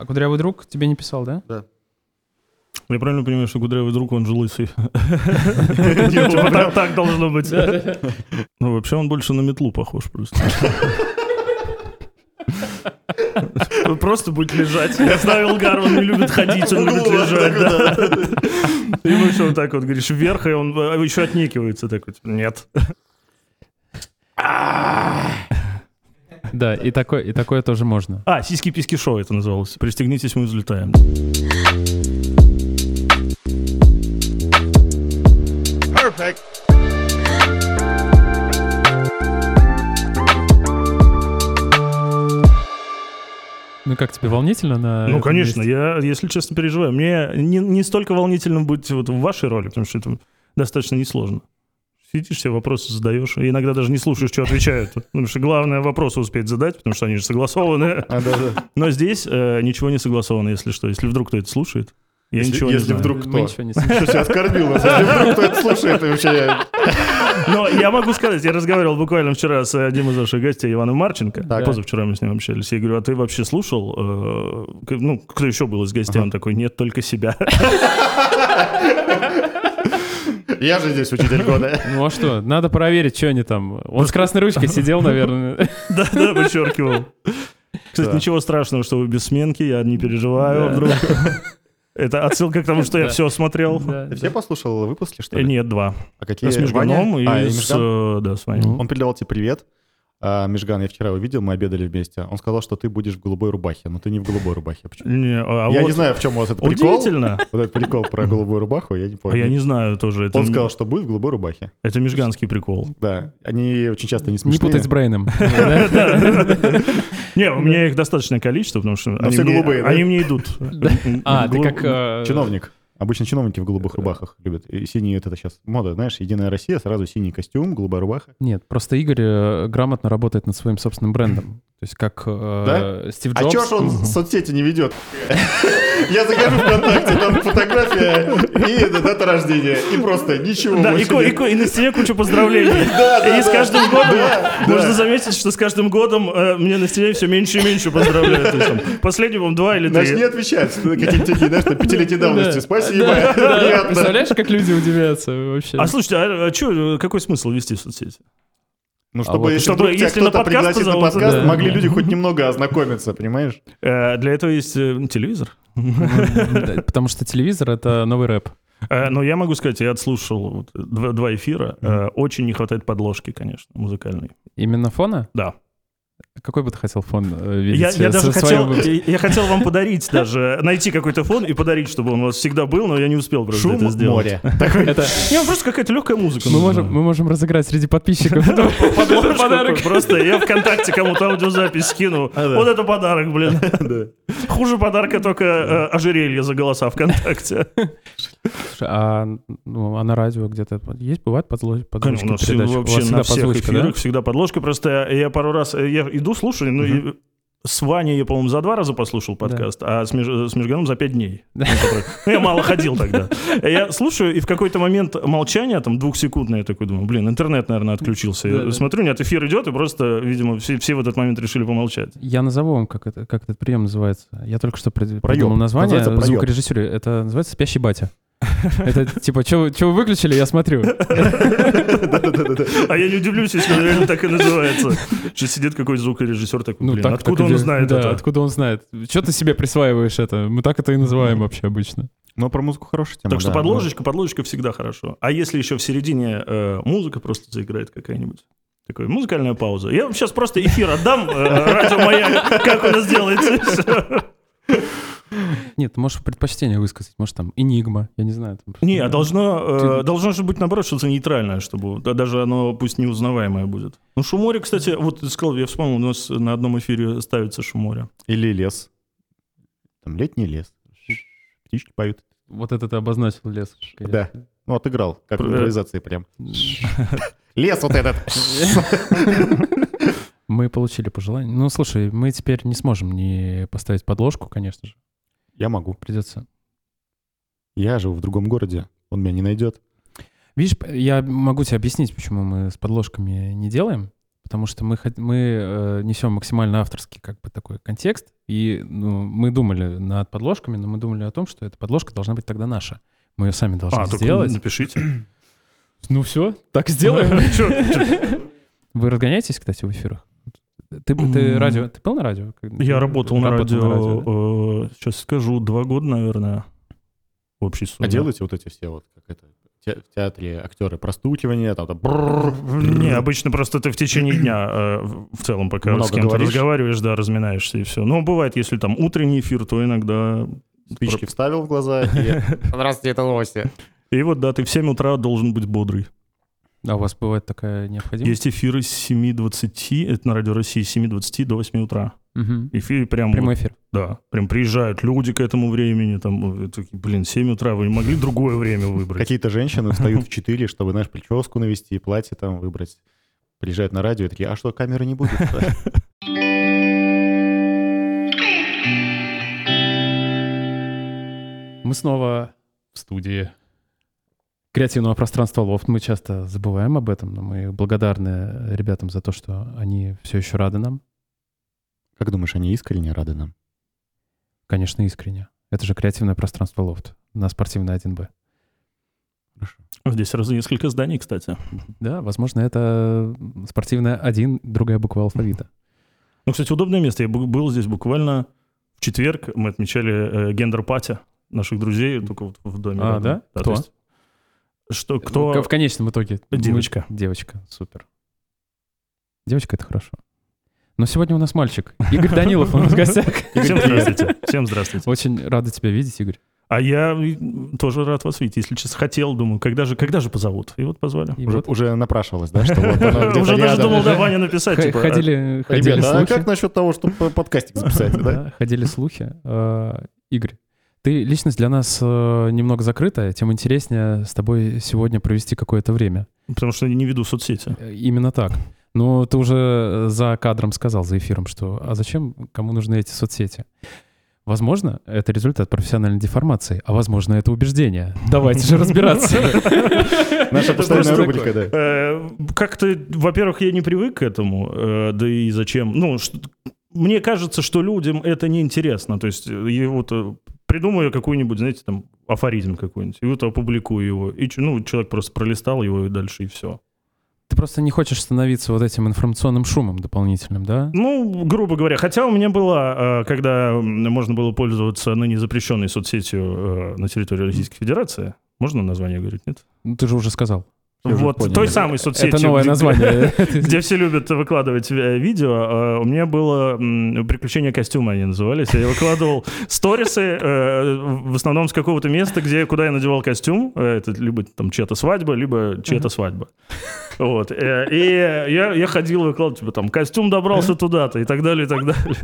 А кудрявый друг тебе не писал, да? Я правильно понимаю, что кудрявый друг, он же лысый? Типа так- должно быть. Ну, вообще он больше на метлу похож просто. Он Просто будет лежать. Я знаю Илгар, он не любит ходить, он любит лежать. да. И мы что вот так вот говоришь вверх, и он а, еще отнекивается такой. Нет. Да, и такое, и такое тоже можно. А, сиськи-письки шоу это называлось. Пристегнитесь, мы взлетаем. Ну как тебе волнительно на Ну, конечно, месте? я, если честно, переживаю. Мне не, не столько волнительно быть вот в вашей роли, потому что это достаточно несложно. Сидишь, все вопросы задаешь, и иногда даже не слушаешь, что отвечают. Потому что главное вопросы успеть задать, потому что они же согласованы. А, да, да. Но здесь э, ничего не согласовано, если что. Если вдруг кто это слушает, я Если- ничего если не знаю. вдруг Мы кто? ничего не слышим. Что тебя оскорбил? нас? Если вдруг кто это слушает, и вообще я- Но я могу сказать, я разговаривал буквально вчера с одним из ваших гостей, Иваном Марченко. Так. Позавчера мы с ним общались. Я говорю, а ты вообще слушал? э, ну, кто еще был из гостей? Он такой, нет, только себя. Я же здесь учитель года. Ну а что, надо проверить, что они там. Он с красной ручкой сидел, наверное. Да-да, подчеркивал. Кстати, ничего страшного, что вы без сменки, я не переживаю вдруг. Это отсылка к тому, что я все смотрел. Ты все послушал выпуски, что Э, ли? Нет, два. А какие? С Межганом и? А, и с... Э, Да, с вами. Ну. Он передавал тебе привет. А, Межган, я вчера увидел, мы обедали вместе. Он сказал, что ты будешь в голубой рубахе, но ты не в голубой рубахе. Почему? Не, а я вот не знаю, в чем у вас это прикол. Удивительно. Вот этот прикол про голубую рубаху, я не А понял. я не знаю тоже. Это, Он сказал, что будет в голубой рубахе. это межганский прикол. Да, они очень часто не Не смешные. путать с Брейном. Не, у меня их достаточное количество, потому что они мне- идут. А, ты как... э, Чиновник. Обычно чиновники в голубых рубахах любят. И синий это сейчас мода, знаешь, Единая Россия, сразу синий костюм, голубая рубаха. Нет, просто Игорь э, грамотно работает над своим собственным брендом. То есть как э, Стив А Джобс. чё ж он соцсети не ведет? Я захожу в ВКонтакте, там фотография и дата рождения. И просто ничего Да, и, больше ко- и нет. ко- и на стене куча поздравлений. Да, да, И с да. каждым годом Да, можно да. заметить, что с каждым годом э, мне на стене все меньше и меньше поздравляют. Последний, по два или Начни три. отвечать. Какие-нибудь такие, знаешь, пятилетней давности. Да. Спасибо. Да, да. Представляешь, как люди удивляются вообще? А слушайте, а, чё, какой смысл вести в соцсети? Ну, А чтобы, вот- если, Чтобы, тебя если на подкаст пригласит на подкаст, да. могли люди хоть немного ознакомиться, понимаешь? Э, Для этого есть э, телевизор. Потому что телевизор — это новый рэп. Э, Но я могу сказать, я отслушал вот два, эфира. Очень не хватает подложки, конечно, музыкальной. Именно фона? Да. Какой бы ты хотел фон э, видеть? Я, я э, даже хотел, я, я хотел вам подарить даже, найти какой-то фон и подарить, чтобы он у вас всегда был, но я не успел просто Шум это сделать. моря. Это Не, ну, просто какая-то легкая музыка. мы можем, мы можем разыграть среди подписчиков подарок. такой, Просто я ВКонтакте кому-то аудиозапись скину. А. Вот это подарок, блин. Хуже подарка только э, ожерелье за голоса ВКонтакте. Слушай, а, ну, а на радио где-то есть, бывает подло- подложки у нас вообще на всех эфирах всегда подложка. Просто я пару раз, я иду, слушаю, ну и с Ваней я, по-моему, за два раза послушал подкаст, а с, Меж- с Межганом за пять дней. Ну, Ну, я мало ходил тогда. Я слушаю, и в какой-то момент молчания, там, двухсекундное, я такой думаю, блин, интернет, наверное, отключился. Я Да-да. смотрю, нет, эфир идет, и просто, видимо, все, все в этот момент решили помолчать. Я назову вам, как, это, как этот прием называется. Я только что придумал название в проёб. звукорежиссуре. Это называется «Спящий батя». Это типа, что вы выключили, я смотрю. А я не удивлюсь, если он реально так и называется. Что сидит какой-то звукорежиссер такой, блин, Ну, так- откуда так он знает да, это? откуда он знает? Что ты себе присваиваешь это? Мы так это и называем вообще обычно. Но про музыку хорошая тема. Так что да. подложечка, подложечка всегда хорошо. А если еще в середине э, музыка просто заиграет какая-нибудь? Такая музыкальная пауза. Я вам сейчас просто эфир отдам, э, радио маяк, как у нас делается. Нет, можешь предпочтение высказать. Может, там «Энигма», я не знаю. там- Не, а должно, э, Ты- должно же быть, наоборот, что-то нейтральное, чтобы да, даже оно пусть неузнаваемое будет. Ну, Шуморе, кстати, вот ты сказал, я вспомнил, у нас на одном эфире ставится Шуморе. Или лес. Там летний лес. Птички поют. Вот это ты обозначил лес. Да. Ну, отыграл, как в Э. импровизации прям. Лес вот этот. Мы получили пожелание. Ну, слушай, мы теперь не сможем не поставить подложку, конечно же. Я могу. Придется. Я живу в другом городе. Он меня не найдет. Видишь, я могу тебе объяснить, почему мы с подложками не делаем. потому что мы, мы э, несем максимально авторский как бы такой контекст, и ну, мы думали над подложками, но мы думали о том, что эта подложка должна быть тогда наша. Мы ее сами должны а, сделать. напишите. Ну все, так сделаем. Вы разгоняетесь, кстати, в эфирах? Ты, ты радио, ты был на радио? Я работал, на радио, на радио да? сейчас скажу, два года, наверное, в общей сумме. А делаете вот эти все вот, как это, в театре актеры простукивания, там, там Не, обычно просто ты в течение дня э, в целом, пока Много с кем-то говоришь. разговариваешь, да, разминаешься и все. Но бывает, если там утренний эфир, то иногда... Спички вставил в глаза и... Здравствуйте, это новости. И вот, да, ты в 7 утра должен быть бодрый. А у вас бывает такая необходимость? Есть эфиры с 7.20, это на Радио России, с 7.20 до 8 утра. Угу. Эфир прям... Прямой эфир. Да, прям приезжают люди к этому времени, там, такие, блин, 7 утра, вы не могли другое время выбрать? Какие-то женщины встают в 4, чтобы, знаешь, прическу навести, платье там выбрать. Приезжают на радио и такие, а что, камеры не будет? Мы снова в студии креативного пространства Лофт. Мы часто забываем об этом, но мы благодарны ребятам за то, что они все еще рады нам. Как думаешь, они искренне рады нам? Конечно, искренне. Это же креативное пространство Лофт на спортивной 1Б. Хорошо. Здесь сразу несколько зданий, кстати. Да, возможно, это спортивная 1, другая буква алфавита. Ну, кстати, удобное место. Я был здесь буквально в четверг. Мы отмечали э, gender-party наших друзей только вот в доме. А, да? да Кто? Есть, что, кто... В конечном итоге. Девочка. Мы... Девочка, супер. Девочка — это хорошо. Но сегодня у нас мальчик. Игорь Данилов у нас в гостях. Всем здравствуйте. Всем здравствуйте. Очень рада тебя видеть, Игорь. А я тоже рад вас видеть. Если честно, хотел, думаю, когда же, когда же позовут? И вот позвали. И уже, вот... уже напрашивалось, да? Что вот уже даже думал, да, Ваня написать. Типа, ходили, ходили Ребята, слухи. а как насчет того, чтобы подкастик записать, да? Ходили слухи. А, Игорь, ты личность для нас э, немного закрытая, тем интереснее с тобой сегодня провести какое-то время. Потому что я не веду соцсети. Э, именно так. Но ты уже за кадром сказал, за эфиром, что а зачем, кому нужны эти соцсети? Возможно, это результат профессиональной деформации, а возможно, это убеждение. Давайте же разбираться. Наша постоянная рубрика, да. Э, как-то, во-первых, я не привык к этому, да и зачем? Ну, мне кажется, что людям это неинтересно. То есть, вот придумаю какой-нибудь, знаете, там, афоризм какой-нибудь, и вот опубликую его. И ну, человек просто пролистал его и дальше, и все. Ты просто не хочешь становиться вот этим информационным шумом дополнительным, да? Ну, грубо говоря. Хотя у меня была, э, когда можно было пользоваться ныне запрещенной соцсетью э, на территории Российской Федерации. Можно название говорить, нет? Ну, ты же уже сказал. Вот, той самой соцсети. Это новое название. Где все любят выкладывать э, видео. А у меня было «Приключения костюма» они назывались. Я выкладывал сторисы, э, в основном с какого-то места, где, куда я надевал костюм. Э, это либо там чья-то свадьба, либо чья-то свадьба. Вот. И я, я ходил выкладывал, типа там, костюм добрался туда-то и так далее, и так далее.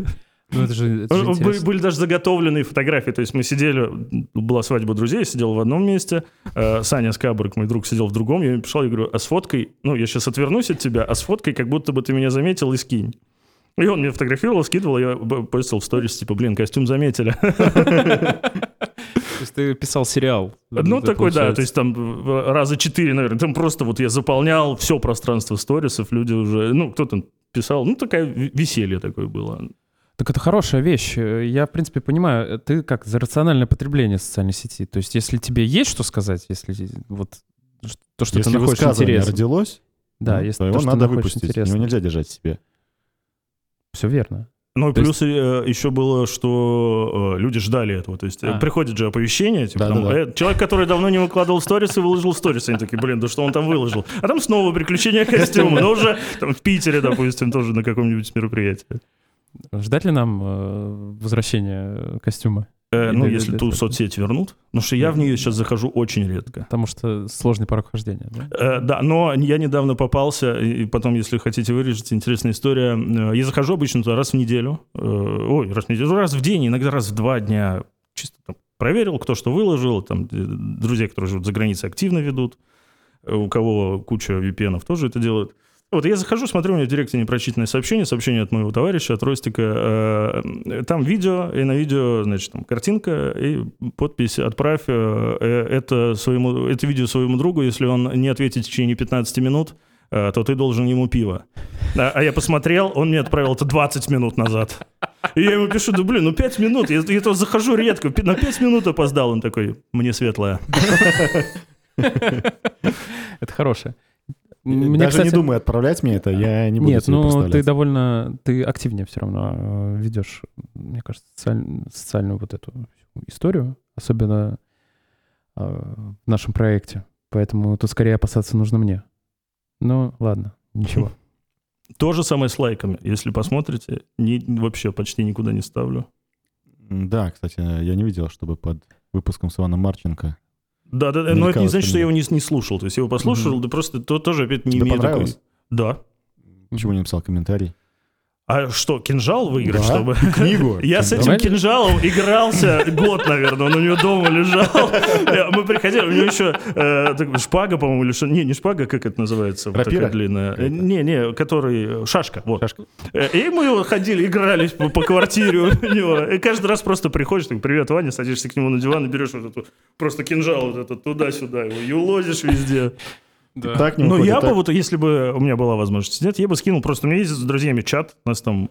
Ну, это же, это же были, были даже заготовленные фотографии. То есть мы сидели, была свадьба друзей, я сидел в одном месте, э, Саня Скабрик, мой друг, сидел в другом. Я ему писал, я говорю, а с фоткой, ну, я сейчас отвернусь от тебя, а с фоткой, как будто бы ты меня заметил и скинь. И он мне фотографировал, скидывал, я постил в сторис, типа, блин, костюм заметили. То есть ты писал сериал? Ну, такой, да, то есть там раза четыре, наверное. Там просто вот я заполнял все пространство сторисов, люди уже, ну, кто-то писал, ну, такая веселье такое было. Так это хорошая вещь. Я, в принципе, понимаю, ты как за рациональное потребление социальной сети. То есть, если тебе есть что сказать, если вот то, что если ты находишь интересным. родилось, да, ну, если то его то, надо выпустить, интересным. его нельзя держать себе. Все верно. Ну и то плюс есть... Э, еще было, что э, люди ждали этого. То есть а. приходит же оповещение, типа, да, там, да, да. Э, человек, который давно не выкладывал сторис и выложил сторис, они такие, блин, да что он там выложил? А там снова приключения костюма, но уже там, в Питере, допустим, тоже на каком-нибудь мероприятии. Ждать ли нам э, возвращения костюма? Э, ну, если ту соцсеть вернут. Потому что я в нее сейчас захожу очень редко. Потому что сложный порог хождения, да? Э, да, но я недавно попался, и потом, если хотите вырежете, интересная история. Э, я захожу обычно туда раз в неделю. Э, ой, раз в неделю, раз в день, иногда раз в два дня. Чисто там проверил, кто что выложил. Там э, друзья, которые живут за границей, активно ведут. У кого куча VPN тоже это делают. Вот я захожу, смотрю, у меня в директе непрочитанное сообщение, сообщение от моего товарища, от Ростика. Э, там видео, и на видео, значит, там картинка и подпись «Отправь э, это, своему, это видео своему другу, если он не ответит в течение 15 минут, э, то ты должен ему пиво. А, а я посмотрел, он мне отправил это 20 минут назад. И я ему пишу, да блин, ну 5 минут, я, я то захожу редко, на 5 минут опоздал. Он такой, мне светлое. Это хорошее. Мне, Даже не думай отправлять мне это, я не буду Нет, ну ты довольно, ты активнее все равно э, ведешь, мне кажется, социаль- социальную вот эту историю, особенно э, в нашем проекте. Поэтому тут скорее опасаться нужно мне. Ну, ладно, ничего. То же самое с лайками. Если посмотрите, ни- вообще почти никуда не ставлю. Да, кстати, я не видел, чтобы под выпуском с Иваном Марченко. Да, да, да, но это не значит, что я его не, не слушал. То есть я его послушал, Мгм. да просто то тоже опять не Тебе имеет такой... понравилось? Да. Почему не написал комментарий? А что, кинжал выиграть, Да, чтобы... Книгу. Я с этим кинжалом игрался год, наверное, он у него дома лежал. Мы приходили, у него еще э, шпага, по-моему, или что? Не, не шпага, как это называется? Вот Рапира? такая длинная. Не, не, который... э, Шашка, вот. Шашка. Э, И мы ходили, игрались по, по квартире у него. И каждый раз просто приходишь, так, привет, Ваня, садишься к нему на диван и берешь вот эту, просто кинжал вот этот туда-сюда, его и везде. Так не Но уходит, я так. бы вот, если бы у меня была возможность снять, я бы скинул просто, у меня есть с друзьями чат, у нас там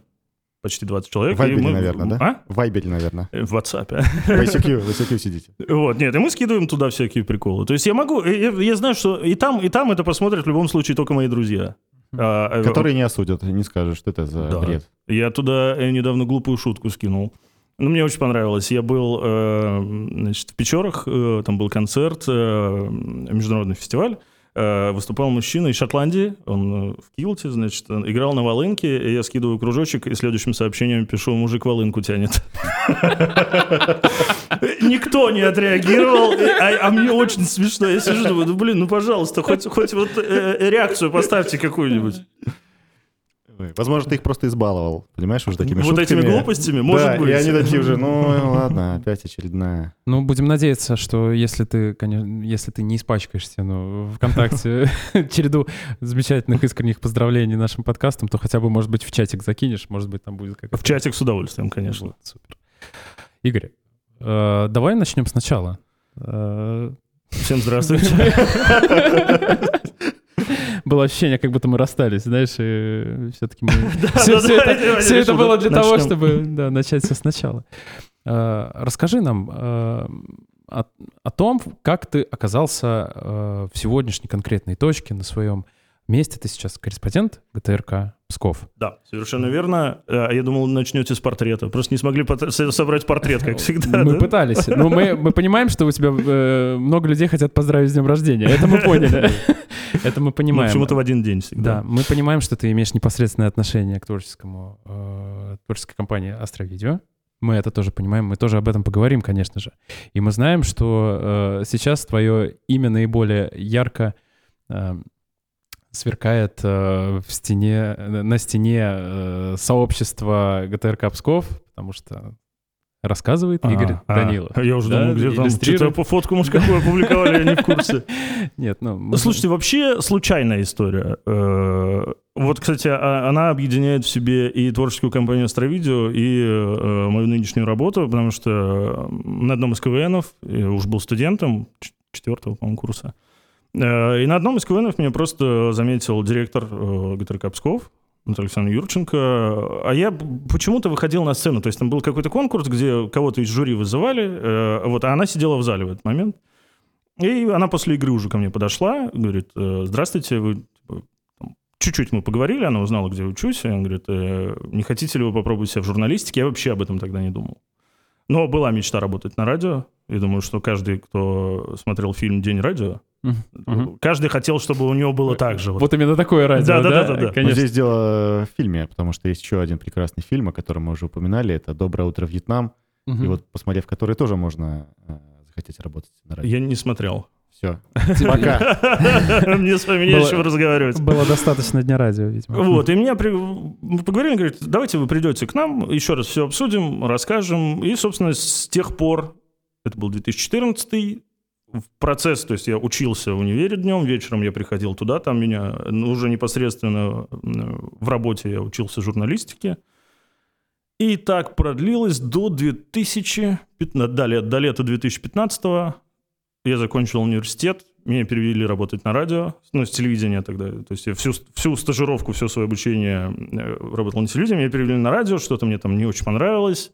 почти 20 человек. В Вайбере, мы- наверное, да? А? В Вайбере, наверное. Э, В WhatsApp. В ICQ, в ICQ сидите. Вот, нет, и мы скидываем туда всякие приколы. То есть я могу, я, я знаю, что и там, и там это посмотрят в любом случае только мои друзья. А, э, Которые не осудят, не скажут, что это за Да. бред. Я туда э, недавно глупую шутку скинул. Ну, мне очень понравилось. Я был, э, значит, в Печорах, э, там был концерт, э, международный фестиваль. Э, Выступал мужчина из Шотландии, он э, в Килте, значит, играл на волынке, и я скидываю кружочек, и следующим сообщением пишу, мужик волынку тянет. Никто не отреагировал, а, а мне очень смешно. Я сижу, думаю, ну блин, ну пожалуйста, хоть, хоть вот э, реакцию поставьте какую-нибудь. Возможно, ты их просто избаловал, понимаешь, уже такими Вот этими шутками. глупостями, может да, быть. и они такие уже, ну ладно, опять очередная. Ну, будем надеяться, что если ты, конечно, если ты не испачкаешься ну, ВКонтакте череду замечательных искренних поздравлений нашим подкастом, то хотя бы, может быть, в чатик закинешь, может быть, там будет какая-то... В чатик с удовольствием, конечно. Вот, супер. Игорь, э, давай начнем сначала. Э, Всем здравствуйте. Было ощущение, как будто мы расстались, знаешь, и все-таки мы... Все, это было для того, чтобы начать все сначала. Э, Расскажи нам э, о, о том, как ты оказался э, в сегодняшней конкретной точке на своем месте. Ты сейчас корреспондент ГТРК Псков. Да, совершенно верно. А Я думал, начнете с портрета. Просто не смогли собрать портрет, как всегда. мы да? пытались. Но мы, мы понимаем, что у тебя э, много людей хотят поздравить с днем рождения. Это мы поняли. Это мы Ну, понимаем. почему-то в один день всегда. Да, мы понимаем, что ты имеешь непосредственное отношение к творческому, э, творческой компании Астровидео. Мы это тоже понимаем, мы тоже об этом поговорим, конечно же. И мы знаем, что э, сейчас твое имя наиболее ярко э, сверкает э, в стене, на стене э, сообщества ГТРК Псков, потому что рассказывает А, Игорь а, Данилов. Я уже Да, думал, где там что-то по фотку, может, какую опубликовали, я не в курсе. Нет, ну... мы- Слушайте, вообще случайная история. Э, Вот, кстати, а- она объединяет в себе и творческую компанию Астровидео, и э, мою нынешнюю работу, потому что э, на одном из КВНов, я уж был студентом, четвертого, по-моему, курса, э, и на одном из КВНов меня просто заметил директор э, ГТРК Псков, Александровна Юрченко, а я почему-то выходил на сцену, то есть там был какой-то конкурс, где кого-то из жюри вызывали, э, вот, а она сидела в зале в этот момент, и она после игры уже ко мне подошла, говорит, «Э, здравствуйте, вы типа, чуть-чуть мы поговорили, она узнала, где я учусь, и она говорит, «Э, не хотите ли вы попробовать себя в журналистике? Я вообще об этом тогда не думал. Но была мечта работать на радио, и думаю, что каждый, кто смотрел фильм «День радио», мгм. каждый хотел, чтобы у него было так же. вот. Вот именно такое радио, Да, да, да? да, да, да. Но Конечно. здесь дело в фильме, потому что есть еще один прекрасный фильм, о котором мы уже упоминали, это «Доброе утро, Вьетнам», Мгм. и вот посмотрев который, тоже можно э, захотеть работать на радио. Я не смотрел. Все, Типа, Мне с вами не о чем разговаривать. Было достаточно дня радио, видимо. Вот, и меня при... поговорили, говорит, давайте вы придете к нам, еще раз все обсудим, расскажем. И, собственно, с тех пор, это был 2014 в процесс, то есть я учился в универе днем, вечером я приходил туда, там меня ну, уже непосредственно э, в работе я учился журналистике. И так продлилось до 2015, до, лет- до лета 2015 я закончил университет, меня перевели работать на радио, ну, с телевидения тогда. То есть я всю, всю стажировку, все свое обучение э, работал на телевидении, меня перевели на радио, что-то мне там не очень понравилось.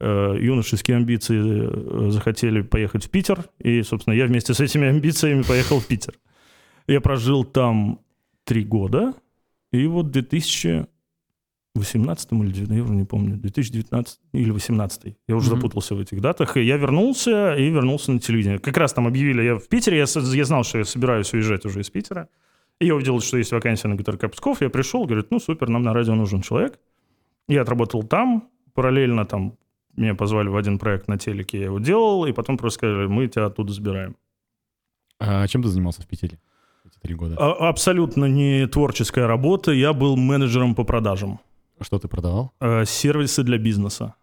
Э, юношеские амбиции э, захотели поехать в Питер, и, собственно, я вместе с этими амбициями поехал в Питер. Я прожил там три года, и вот 2000 18 или 19, я уже не помню, 2019 или 18 я уже mm-hmm. запутался в этих датах, и я вернулся, и вернулся на телевидение. Как раз там объявили, я в Питере, я, я знал, что я собираюсь уезжать уже из Питера, и я увидел, что есть вакансия на ГТРК Псков, я пришел, говорит, ну супер, нам на радио нужен человек. Я отработал там, параллельно там меня позвали в один проект на телеке, я его делал, и потом просто сказали, мы тебя оттуда забираем. А чем ты занимался в Питере эти три года? А, абсолютно не творческая работа, я был менеджером по продажам. Что ты продавал? Э, сервисы для бизнеса.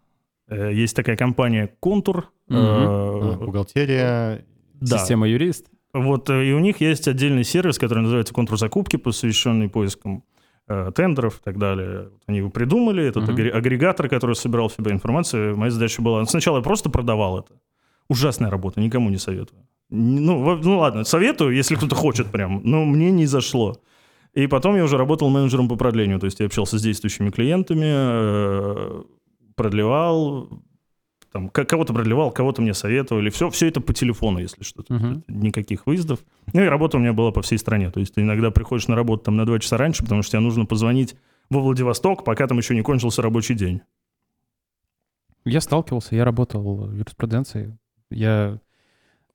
Э, есть такая компания «Контур». Угу. А, бухгалтерия. Да. Система юрист. Вот, и у них есть отдельный сервис, который называется «Контур закупки», посвященный поискам тендеров и так далее. Они его придумали, этот uh-huh. агрегатор, который собирал в себя информацию. Моя задача была... Сначала я просто продавал это. Ужасная работа, никому не советую. Ну, ну ладно, советую, если кто-то хочет прям, но мне не зашло. И потом я уже работал менеджером по продлению, то есть я общался с действующими клиентами, э, продлевал, там, кого-то продлевал, кого-то мне советовали. Все, все это по телефону, если что-то. Uh-huh. Никаких выездов. Ну и работа у меня была по всей стране. То есть ты иногда приходишь на работу там на два часа раньше, потому что тебе нужно позвонить во Владивосток, пока там еще не кончился рабочий день. Я сталкивался, я работал в юриспруденции. Я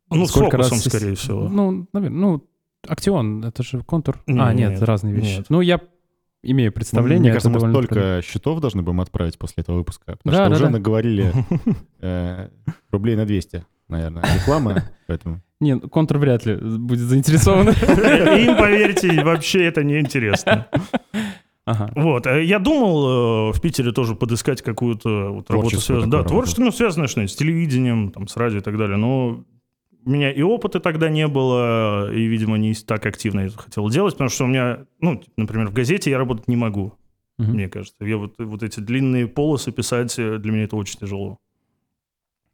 ну, с фокусом, раз... скорее всего. Ну, наверное, ну, Актион, это же контур. Не, а, нет, нет, разные вещи. Нет. Ну, я имею представление. Мне кажется, мы столько трудно. счетов должны будем отправить после этого выпуска. Потому да, что да, уже да. наговорили э, рублей на 200, наверное, реклама, поэтому... Не, контур вряд ли будет заинтересован. Им, поверьте, вообще это не интересно. Ага. Вот. Э, я думал э, в Питере тоже подыскать какую-то вот работу связанную. Да, творчество, ну, связанное что с телевидением, там, с радио и так далее. Но у меня и опыта тогда не было, и, видимо, не так активно я это хотел делать, потому что у меня, ну, например, в газете я работать не могу, угу. мне кажется. Я вот, вот эти длинные полосы писать, э, для меня это очень тяжело.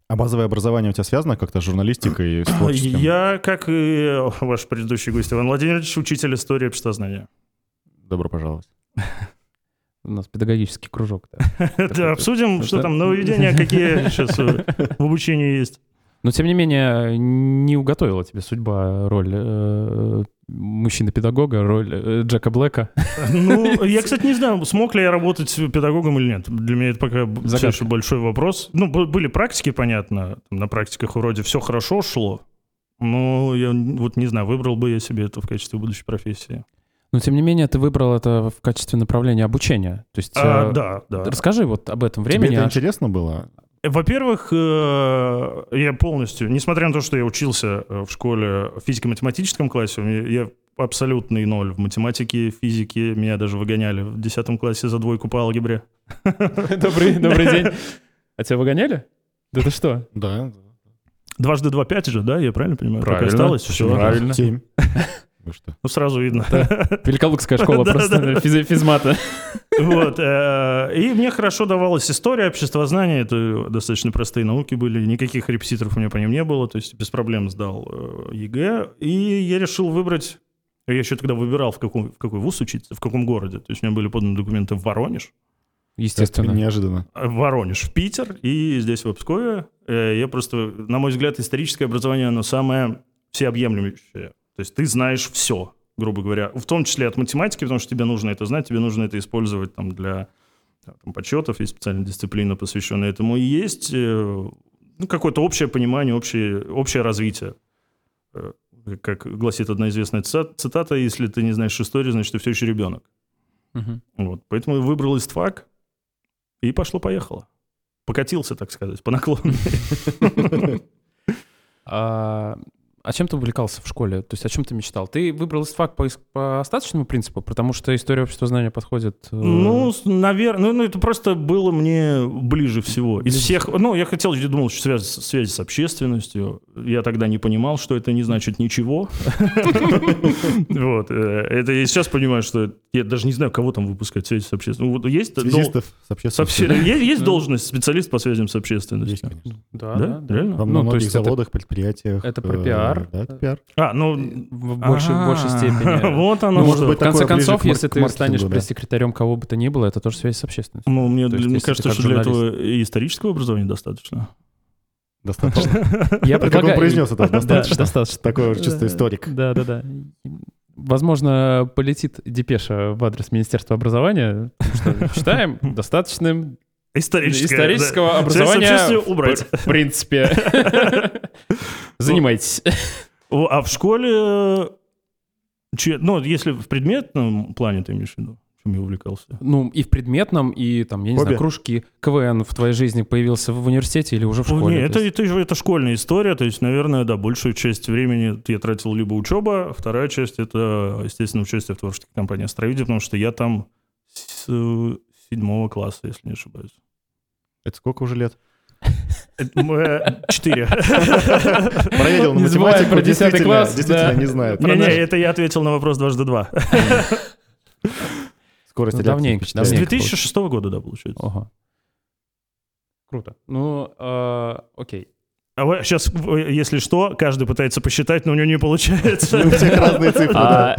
А базовое образование у тебя связано как-то с журналистикой и с творчеством? Я, как и ваш предыдущий гость Иван Владимирович, учитель истории обществознания. Добро пожаловать. У нас педагогический кружок. Да, обсудим, что там нововведения, какие сейчас в обучении есть. Но, тем не менее, не уготовила тебе судьба роль э, мужчины-педагога, роль э, Джека Блэка. Ну, я, кстати, не знаю, смог ли я работать педагогом или нет. Для меня это пока все еще большой вопрос. Ну, были практики, понятно. На практиках вроде все хорошо шло. Но я вот не знаю, выбрал бы я себе это в качестве будущей профессии. Но, тем не менее, ты выбрал это в качестве направления обучения. То есть, а, э, да, да. Расскажи вот об этом времени. Тебе это интересно было? Во-первых, э, я полностью, несмотря на то, что я учился э, в школе в физико-математическом классе, я абсолютный ноль в математике, физике. Меня даже выгоняли в 10 классе за двойку по алгебре. Добрый, добрый день. А тебя выгоняли? Да ты что? Да. Дважды два пять же, да? Я правильно понимаю? Правильно. Так осталось? Все. Правильно. Вы что? Ну, сразу видно. Великолукская школа просто физмата. Вот. Э, и мне хорошо давалась история, обществознание. Это достаточно простые науки были. Никаких репетиторов у меня по ним не было. То есть без проблем сдал э, ЕГЭ. И я решил выбрать... Я еще тогда выбирал, в, каком, в какой вуз учиться, в каком городе. То есть у меня были поданы документы в Воронеж. Естественно. Это неожиданно. В Воронеж, в Питер и здесь, в Обскове. Э, я просто, на мой взгляд, историческое образование, оно самое всеобъемлющее. То есть ты знаешь все, грубо говоря, в том числе от математики, потому что тебе нужно это знать, тебе нужно это использовать там для там, подсчетов, есть специальная дисциплина, посвященная этому, и есть э, ну, какое-то общее понимание, общее, общее развитие. Э, как гласит одна известная цитата, если ты не знаешь историю, значит, ты все еще ребенок. Угу. Вот. Поэтому выбрал истфак, и пошло-поехало. Покатился, так сказать, по наклону. А чем ты увлекался в школе? То есть о чем ты мечтал? Ты выбрал ИСТФАК по, по остаточному принципу, потому что история общества знания подходит... Э... Ну, наверное, ну, ну, это просто было мне ближе всего. Из всех, ну, я хотел, я думал, что связь, связь с общественностью. Я тогда не понимал, что это не значит ничего. Вот. Э, это я сейчас понимаю, что я даже не знаю, кого там выпускать связь с общественностью. Вот есть... Связистов с общественностью. Есть должность специалист по связям с общественностью? Есть, конечно. Да, реально? Во многих заводах, предприятиях. Это про пиар пиар. Да, это пиар. А, ну... В большей, в большей степени. Вот оно Ну, может быть, в конце концов, если к ты станешь пресс-секретарем кого бы то ни было, это тоже связь с общественностью. Ну, мне, мне кажется, что для этого и исторического образования достаточно. Достаточно. Я Как он предлагаю... произнес это, достаточно. достаточно. Такой чисто историк. Да, да, да. Возможно, полетит депеша в адрес Министерства образования, что считаем достаточным Историческое. исторического да. образования убрать. в принципе. Занимайтесь. О, А в школе... Ну, если в предметном плане ты имеешь в виду, чем я увлекался? Ну, и в предметном, и там, я не Обе. знаю, кружки КВН в твоей жизни появился в университете или уже в школе? Не, То это, есть- это, же- это школьная история, то есть, наверное, да, большую часть времени я тратил либо учеба, вторая часть — это, естественно, участие в творческой компании «Астровидие», потому что я там с седьмого класса, если не ошибаюсь. Это сколько уже лет? Это, э, Четыре. Проверил на Не математику, про 10 действительно, класс, действительно да. не знает. Не-не, это я ответил на вопрос дважды два. Скорость Ну, давненько, впечатляет. С давненько. 2006 года, да, получается. Ага. Круто. Ну, э, окей. А вы сейчас, если что, каждый пытается посчитать, но у него не получается. У всех разные цифры, да.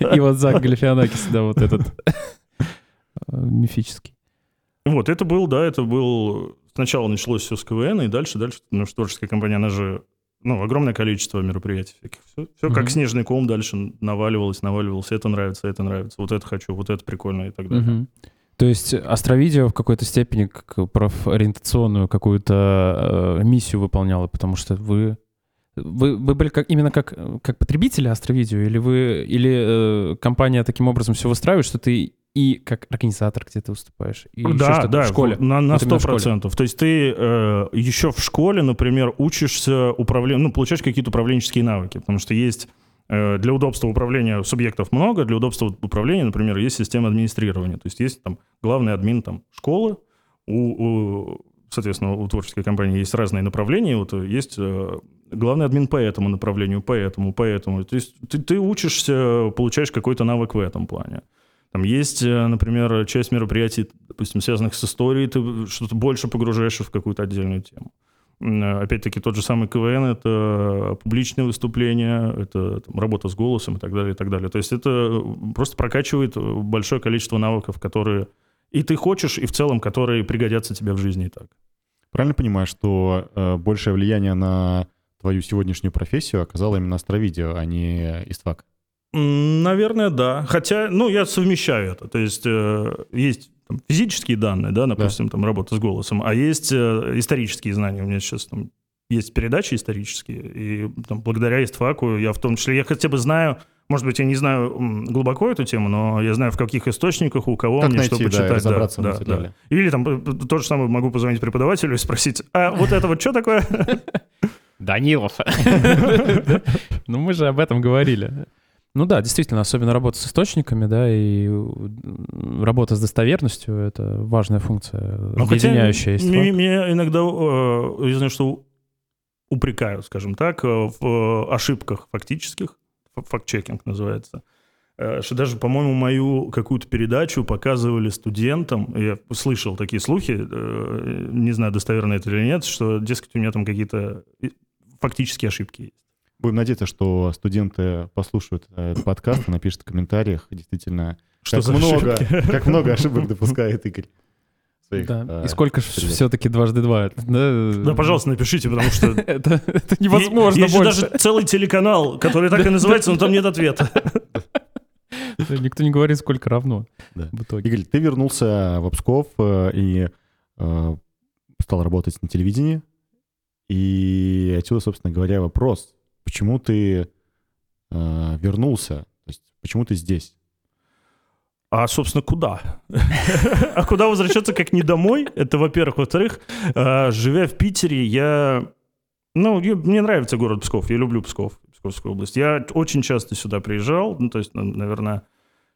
А, И вот Зак Галифианакис, да, вот этот э, мифический. Вот, это был, да, это был... Сначала началось все с КВН, и дальше, дальше, что творческая компания, она же, ну, огромное количество мероприятий всяких. Все, Мгм. как снежный ком дальше наваливалось, наваливалось. Это нравится, это нравится, вот это хочу, вот это прикольно и так далее. Мгм. То есть Астровидео в какой-то степени как профориентационную какую-то э, миссию выполняло, потому что вы вы, вы были как, именно как, как потребители Астровидео, или вы или э, компания таким образом все выстраивает, что ты и как организатор где-то выступаешь, и еще да, что-то да, в школе. на, на Вот именно в 100%. То есть ты э, еще в школе, например, учишься управлению, ну, получаешь какие-то управленческие навыки, потому что есть э, для удобства управления субъектов много, для удобства управления, например, есть система администрирования. То есть есть там главный админ там, школы, у, у, соответственно, у творческой компании есть разные направления, вот э, есть э, главный админ по этому направлению, по этому, по этому. То есть ты, ты учишься, получаешь какой-то навык в этом плане. Там есть, э, например, часть мероприятий, допустим, связанных с историей, ты что-то больше погружаешься в какую-то отдельную тему. Э, Опять-таки тот же самый КВН — это публичные выступления, это там, работа с голосом и так далее, и так далее. То есть это э, просто прокачивает большое количество навыков, которые и ты хочешь, и в целом, которые пригодятся тебе в жизни и так. Правильно понимаю, что э, большее влияние на твою сегодняшнюю профессию оказало именно Астровидео, а не Иствак? Наверное, да. Хотя, ну, я совмещаю это. То есть э, есть там, физические данные, да, допустим, там работа с голосом, а есть э, исторические знания. У меня сейчас там есть передачи исторические, и там, благодаря истфаку я в том числе, я хотя бы знаю, может быть, я не знаю глубоко эту тему, но я знаю, в каких источниках, у кого Как мне найти, что да, и почитать. в да, материале. да. Или там э, то же самое могу позвонить преподавателю и спросить, а вот это вот что такое? Данилов. Ну, мы же об этом говорили. Ну да, действительно, особенно работа с источниками, да, и работа с достоверностью — это важная функция, Ну, хотя объединяющая истфак. Меня иногда, э, я знаю, что упрекают, скажем так, э, в э, ошибках фактических, факт-чекинг называется, что даже, по-моему, мою какую-то передачу показывали студентам, я слышал такие слухи, не знаю, достоверно это или нет, что, дескать, у меня там какие-то фактические ошибки есть. Будем надеяться, что студенты послушают э, этот подкаст и напишут в комментариях действительно, Что как много, ошибки? как много ошибок допускает Игорь. своих, Да. э, И сколько же все-таки дважды два? Да, Да, пожалуйста, напишите, потому что Это, это невозможно Есть больше. даже целый телеканал, который так и называется, но там нет ответа. Никто не говорит, сколько равно Да. в итоге. Игорь, ты вернулся в Псков э, и э, стал работать на телевидении. И отсюда, собственно говоря, вопрос. Почему ты э, вернулся? То есть почему ты здесь? А, собственно, куда? А куда возвращаться, как не домой? Это, во-первых. Во-вторых, э, живя в Питере, я... Ну, мне нравится город Псков, я люблю Псков, Псковскую область. Я очень часто сюда приезжал, ну, то есть, наверное,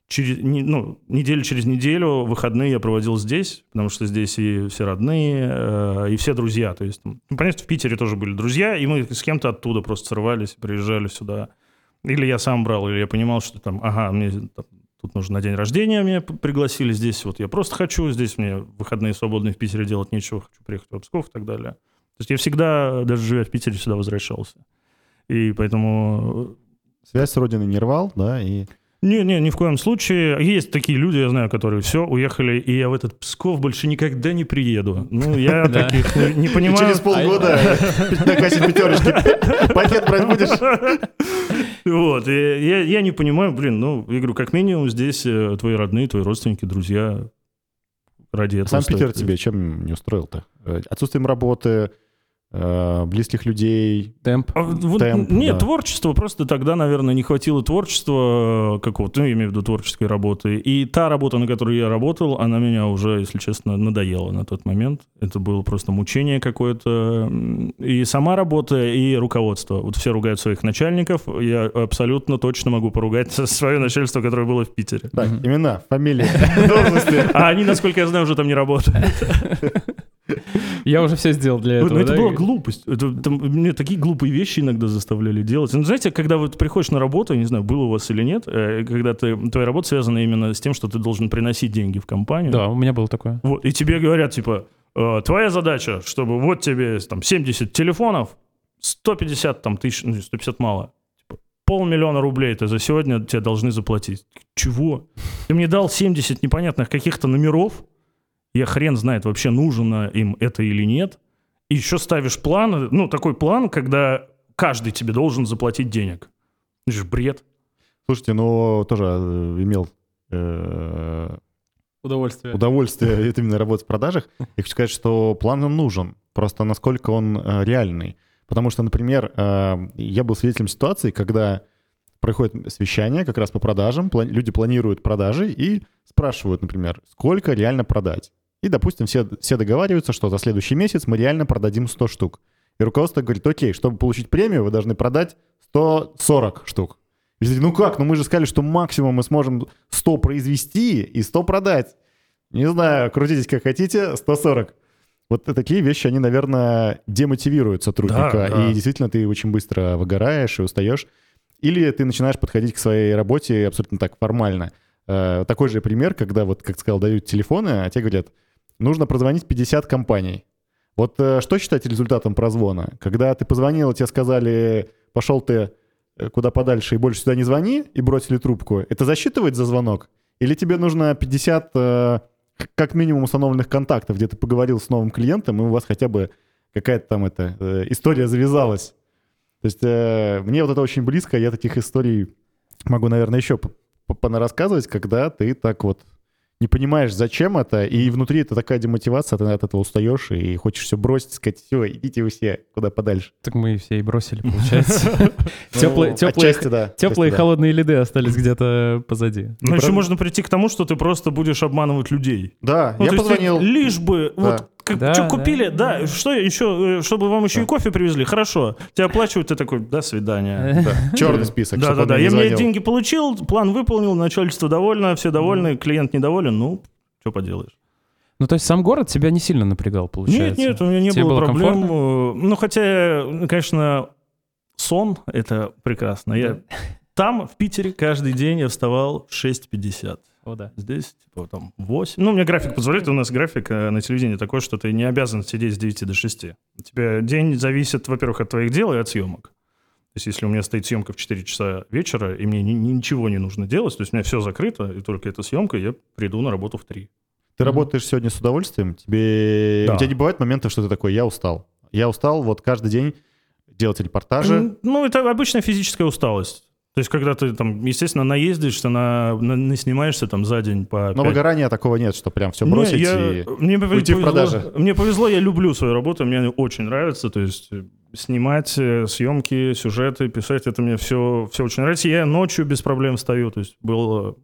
через, ну, неделю через неделю выходные я проводил здесь, потому что здесь и все родные, э, и все друзья. То есть, ну, понятно, в Питере тоже были друзья, и мы с кем-то оттуда просто срывались, приезжали сюда. Или я сам брал, или я понимал, что там, ага, мне там, тут нужно на день рождения, меня пригласили здесь, вот я просто хочу, здесь мне выходные свободные в Питере делать нечего, хочу приехать в Псков и так далее. То есть я всегда, даже живя в Питере, сюда возвращался. И поэтому... Связь с родиной не рвал, да, и... Не-не, ни в коем случае. Есть такие люди, я знаю, которые все, уехали, и я в этот Псков больше никогда не приеду. Ну, я таких не понимаю. Через полгода на кассе пятерочки пакет брать будешь? Вот, я не понимаю, блин, ну, я говорю, как минимум здесь э, твои родные, твои родственники, друзья ради этого. Сам Питер тебе чем не устроил-то? Э, отсутствием работы, близких людей. Темп. А, вот, Темп, нет, да. творчество просто тогда, наверное, не хватило творчества какого-то, ну, я имею в виду творческой работы. И та работа, на которой я работал, она меня уже, если честно, надоела на тот момент. Это было просто мучение какое-то. И сама работа, и руководство. Вот все ругают своих начальников. Я абсолютно точно могу поругать свое начальство, которое было в Питере. Так, имена, фамилии, должности. А они, насколько я знаю, уже там не работают. Я уже все сделал для Ну, этого. это да, была глупость. Это, там, мне такие глупые вещи иногда заставляли делать. Ну, знаете, когда вот приходишь на работу, не знаю, было у вас или нет, э, когда ты, твоя работа связана именно с тем, что ты должен приносить деньги в компанию. Да, у меня было такое. Вот, и тебе говорят, типа, э, твоя задача, чтобы вот тебе там 70 телефонов, 150 там тысяч, ну, 150 мало, типа, полмиллиона рублей ты за сегодня тебе должны заплатить. Чего? Ты мне дал 70 непонятных каких-то номеров, я хрен знает вообще, нужно им это или нет, и еще ставишь план, ну, такой план, когда каждый тебе должен заплатить денег. Это же бред. Слушайте, ну, тоже э, имел э, Удовольствие. удовольствие это именно работать в продажах. Я хочу сказать, что план он нужен. Просто насколько он э, реальный. Потому что, например, э, я был свидетелем ситуации, когда проходит совещание как раз по продажам, пла- люди планируют продажи и спрашивают, например, сколько реально продать. И, допустим, все, все договариваются, что за следующий месяц мы реально продадим 100 штук. И руководство говорит, окей, чтобы получить премию, вы должны продать 140 штук. И такие, ну как, ну мы же сказали, что максимум мы сможем 100 произвести и 100 продать. Не знаю, крутитесь как хотите, 140. Вот такие вещи, они, наверное, демотивируют сотрудника. Да, да. И действительно ты очень быстро выгораешь и устаешь. Или ты начинаешь подходить к своей работе абсолютно так формально. Э, Такой же пример, когда, вот, как сказал, дают телефоны, а те говорят, нужно прозвонить 50 компаний. Вот э, что считать результатом прозвона? Когда ты позвонил, тебе сказали, пошел ты э, куда подальше и больше сюда не звони, и бросили трубку, это засчитывает за звонок? Или тебе нужно 50 э, как минимум установленных контактов, где ты поговорил с новым клиентом, и у вас хотя бы какая-то там эта история завязалась? То есть мне вот это очень близко, я таких историй могу, наверное, еще понарассказывать, когда ты так вот не понимаешь, зачем это, и внутри это такая демотивация, ты от этого устаешь и хочешь все бросить, сказать, все, идите вы все куда подальше. Так мы все и бросили, получается. Теплые, Ну, теплые, и холодные лиды остались где-то позади. Но еще правда? можно прийти к тому, что ты просто будешь обманывать людей. Да, Ну, я позвонил. Лишь бы, вот, как, Да, что да. купили, да, что еще, э, чтобы вам еще и кофе привезли, хорошо. Тебя оплачивают, ты такой, до свидания. Да, черный список. он Да-да-да, мне я не мне деньги получил, план выполнил, начальство довольно, все довольны, клиент недоволен, ну, что поделаешь. Ну, то есть сам город тебя не сильно напрягал, Нет, получается? нет, у меня не Тебе было, было проблем. комфортно? э, Ну, хотя, ну, конечно, сон — это прекрасно. Я там, в Питере, каждый день я вставал в 6.50. О, да. Здесь, типа, там, 8. Ну, у меня график позволяет. У нас график э, на телевидении такой, что ты не обязан сидеть с 9 до 6. У тебя день зависит, во-первых, от твоих дел и от съемок. То есть, если у меня стоит съемка в 4 часа вечера, и мне ни- ничего не нужно делать, то есть у меня все закрыто, и только эта съемка, я приду на работу в 3. Ты работаешь сегодня с удовольствием? Тебе... Да. У тебя не бывает моментов, что ты такой, я устал. Я устал вот каждый день делать репортажи. Ну, это обычная физическая усталость. То есть, когда ты там, естественно, наездишься, на, на, наснимаешься там за день по Но пять- выгорания такого нет, что прям все Не, бросить я- и... мне уйти в продажи. Мне повезло, я люблю свою работу, мне очень нравится. То есть э, снимать э, съемки, сюжеты, писать, это мне все, все очень нравится. Я ночью без проблем встаю. То есть было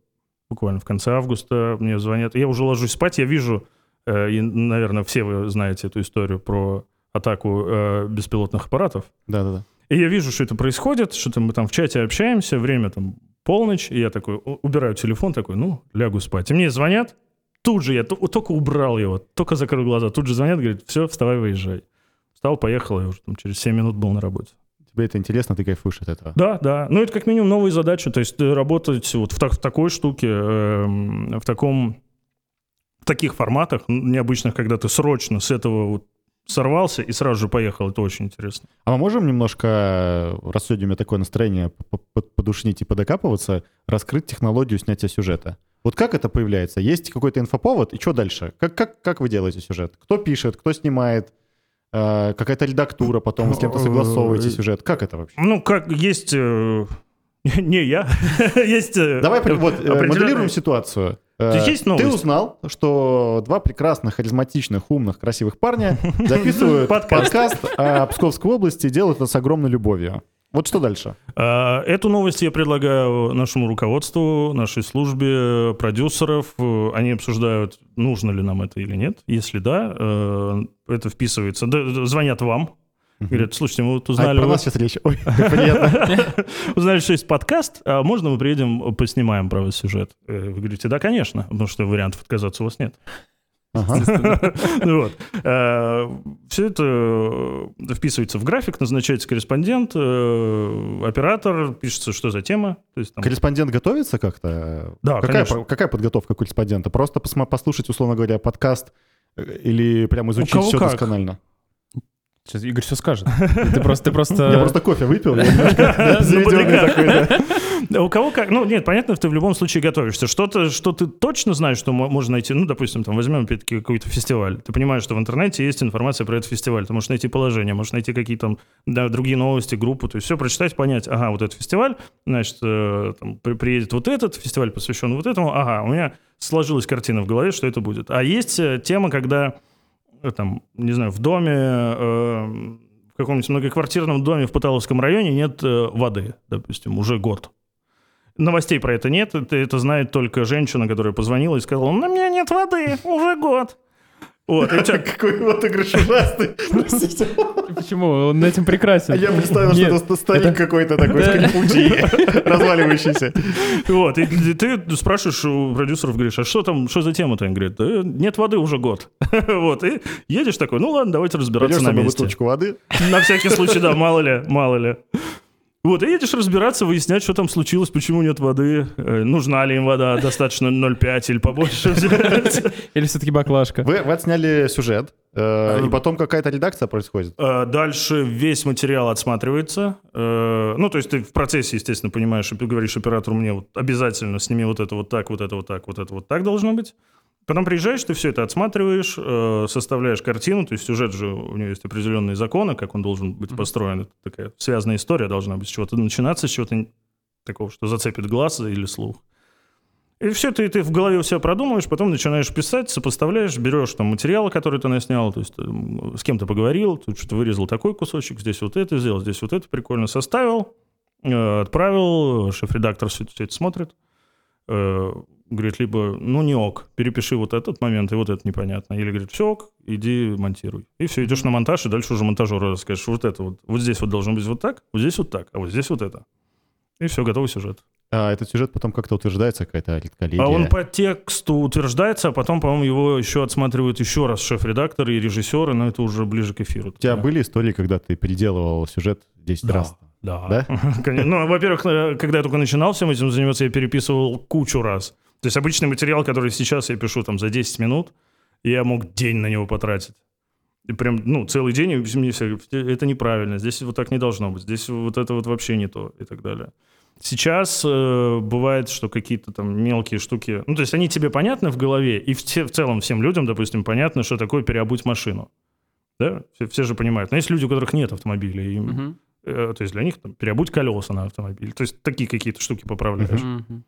буквально в конце августа, мне звонят. Я уже ложусь спать, я вижу, э, и, наверное, все вы знаете эту историю про атаку э, беспилотных аппаратов. Да-да-да. И я вижу, что это происходит, что-то мы там в чате общаемся, время там полночь, и я такой убираю телефон, такой, ну, лягу спать. И мне звонят, тут же я то- только убрал его, только закрыл глаза, тут же звонят, говорят, все, вставай, выезжай. Встал, поехал, я уже там через 7 минут был на работе. Тебе это интересно, ты кайфуешь от этого. Да, да. Ну, это как минимум новые задачи. То есть э, работать вот в, так- в такой штуке, эм, в таком в таких форматах необычных, когда ты срочно с этого вот сорвался и сразу же поехал. Это очень интересно. А мы можем немножко, раз сегодня у меня такое настроение подушнить и подокапываться, раскрыть технологию снятия сюжета? Вот как это появляется? Есть какой-то инфоповод, и что дальше? Как, как, как вы делаете сюжет? Кто пишет, кто снимает? Э, какая-то редактура, потом вы с кем-то согласовываете сюжет. Как это вообще? Ну, как есть... Э, не я. есть... Э, Давай вот, моделируем ситуацию. Есть Ты узнал, что два прекрасных, харизматичных, умных, красивых парня записывают подкаст о Псковской области, делают это с огромной любовью. Вот что дальше? А, эту новость я предлагаю нашему руководству, нашей службе продюсеров. Они обсуждают, нужно ли нам это или нет. Если да, э, это вписывается. Звонят вам, Говорят, слушайте, мы вот узнали... А, про нас сейчас речь. Ой. Узнали, что есть подкаст, а можно мы приедем, поснимаем про вас сюжет? Э, вы говорите, да, конечно, потому что вариантов отказаться у вас нет. Ага. вот. Э, Все это э, вписывается в график, назначается корреспондент, э, оператор, пишется, что за тема. То есть, там... Корреспондент готовится как-то? Да, какая, конечно. Какая подготовка корреспондента? Просто послушать, условно говоря, подкаст или прям изучить все как? досконально? Сейчас Игорь все скажет. Ты просто... Ты просто... Я просто кофе выпил. У кого как? Ну, нет, понятно, ты в любом случае готовишься. Что-то, что ты точно знаешь, что можно найти, ну, допустим, там, возьмем, опять-таки, какой-то фестиваль. Ты понимаешь, что в интернете есть информация про этот фестиваль. Ты можешь найти положение, можешь найти какие-то да, другие новости, группу. То есть все прочитать, понять, ага, вот этот фестиваль, значит, э, там, приедет вот этот, фестиваль посвящен вот этому, ага, у меня сложилась картина в голове, что это будет. А есть э, тема, когда там, не знаю, в доме, э, в каком-нибудь многоквартирном доме в Пыталовском районе нет э, воды, допустим, уже год. Новостей про это нет, это, это знает только женщина, которая позвонила и сказала, у меня нет воды, уже год. Вот, тебя... Какой вот игрыш ужасный. Простите. Почему? Он этим прекрасен. А я представил, что это старик какой-то такой скрипучий, разваливающийся. Вот, и ты спрашиваешь у продюсеров, говоришь, а что там, что за тема-то? Он говорит, нет воды уже год. Вот, и едешь такой, ну ладно, давайте разбираться на месте. бутылочку воды? На всякий случай, да, мало ли, мало ли. Вот, и едешь разбираться, выяснять, что там случилось, почему нет воды, э, нужна ли им вода, достаточно 0,5 или побольше Или все-таки баклажка. Вы, вы отсняли сюжет, э, и потом какая-то редакция происходит? Э, дальше весь материал отсматривается. Э, ну, то есть ты в процессе, естественно, понимаешь, и ты говоришь оператору, мне вот обязательно сними вот это вот так, вот это вот так, вот это вот так должно быть. Потом приезжаешь, ты все это отсматриваешь, э, составляешь картину, то есть сюжет же, у него есть определенные законы, как он должен быть построен. Это такая связанная история должна быть с чего-то начинаться, с чего-то такого, что зацепит глаз или слух. И все ты, ты в голове у себя продумываешь, потом начинаешь писать, сопоставляешь, берешь там материалы, которые ты наснял, то есть э, с кем-то поговорил, тут что-то вырезал такой кусочек, здесь вот это сделал, здесь вот это прикольно составил, э, отправил, шеф-редактор все, все это смотрит, говорит, либо, ну, не ок, перепиши вот этот момент, и вот это непонятно. Или говорит, все ок, иди монтируй. И все, идешь на монтаж, и дальше уже монтажеру расскажешь, вот это вот, вот здесь вот должно быть вот так, вот здесь вот так, а вот здесь вот это. И все, готовый сюжет. А этот сюжет потом как-то утверждается, какая-то редколлегия? А он по тексту утверждается, а потом, по-моему, его еще отсматривают еще раз шеф-редактор и режиссеры, но это уже ближе к эфиру. У тебя да. были истории, когда ты переделывал сюжет 10 да. раз? Да. да? Ну, во-первых, э, когда я только начинал всем этим заниматься, я переписывал кучу раз. То есть обычный материал, который сейчас я пишу там за 10 минут, я мог день на него потратить. И прям, ну, целый день, и мне все это неправильно, здесь вот так не должно быть, здесь вот это вот вообще не то и так далее. Сейчас э, бывает, что какие-то там мелкие штуки, ну, то есть они тебе понятны в голове, и в, в целом всем людям, допустим, понятно, что такое переобуть машину. Да? Все, все же понимают. Но есть люди, у которых нет автомобиля, и, uh-huh. э, то есть для них там, переобуть колеса на автомобиль. То есть такие какие-то штуки поправляешь. Uh-huh.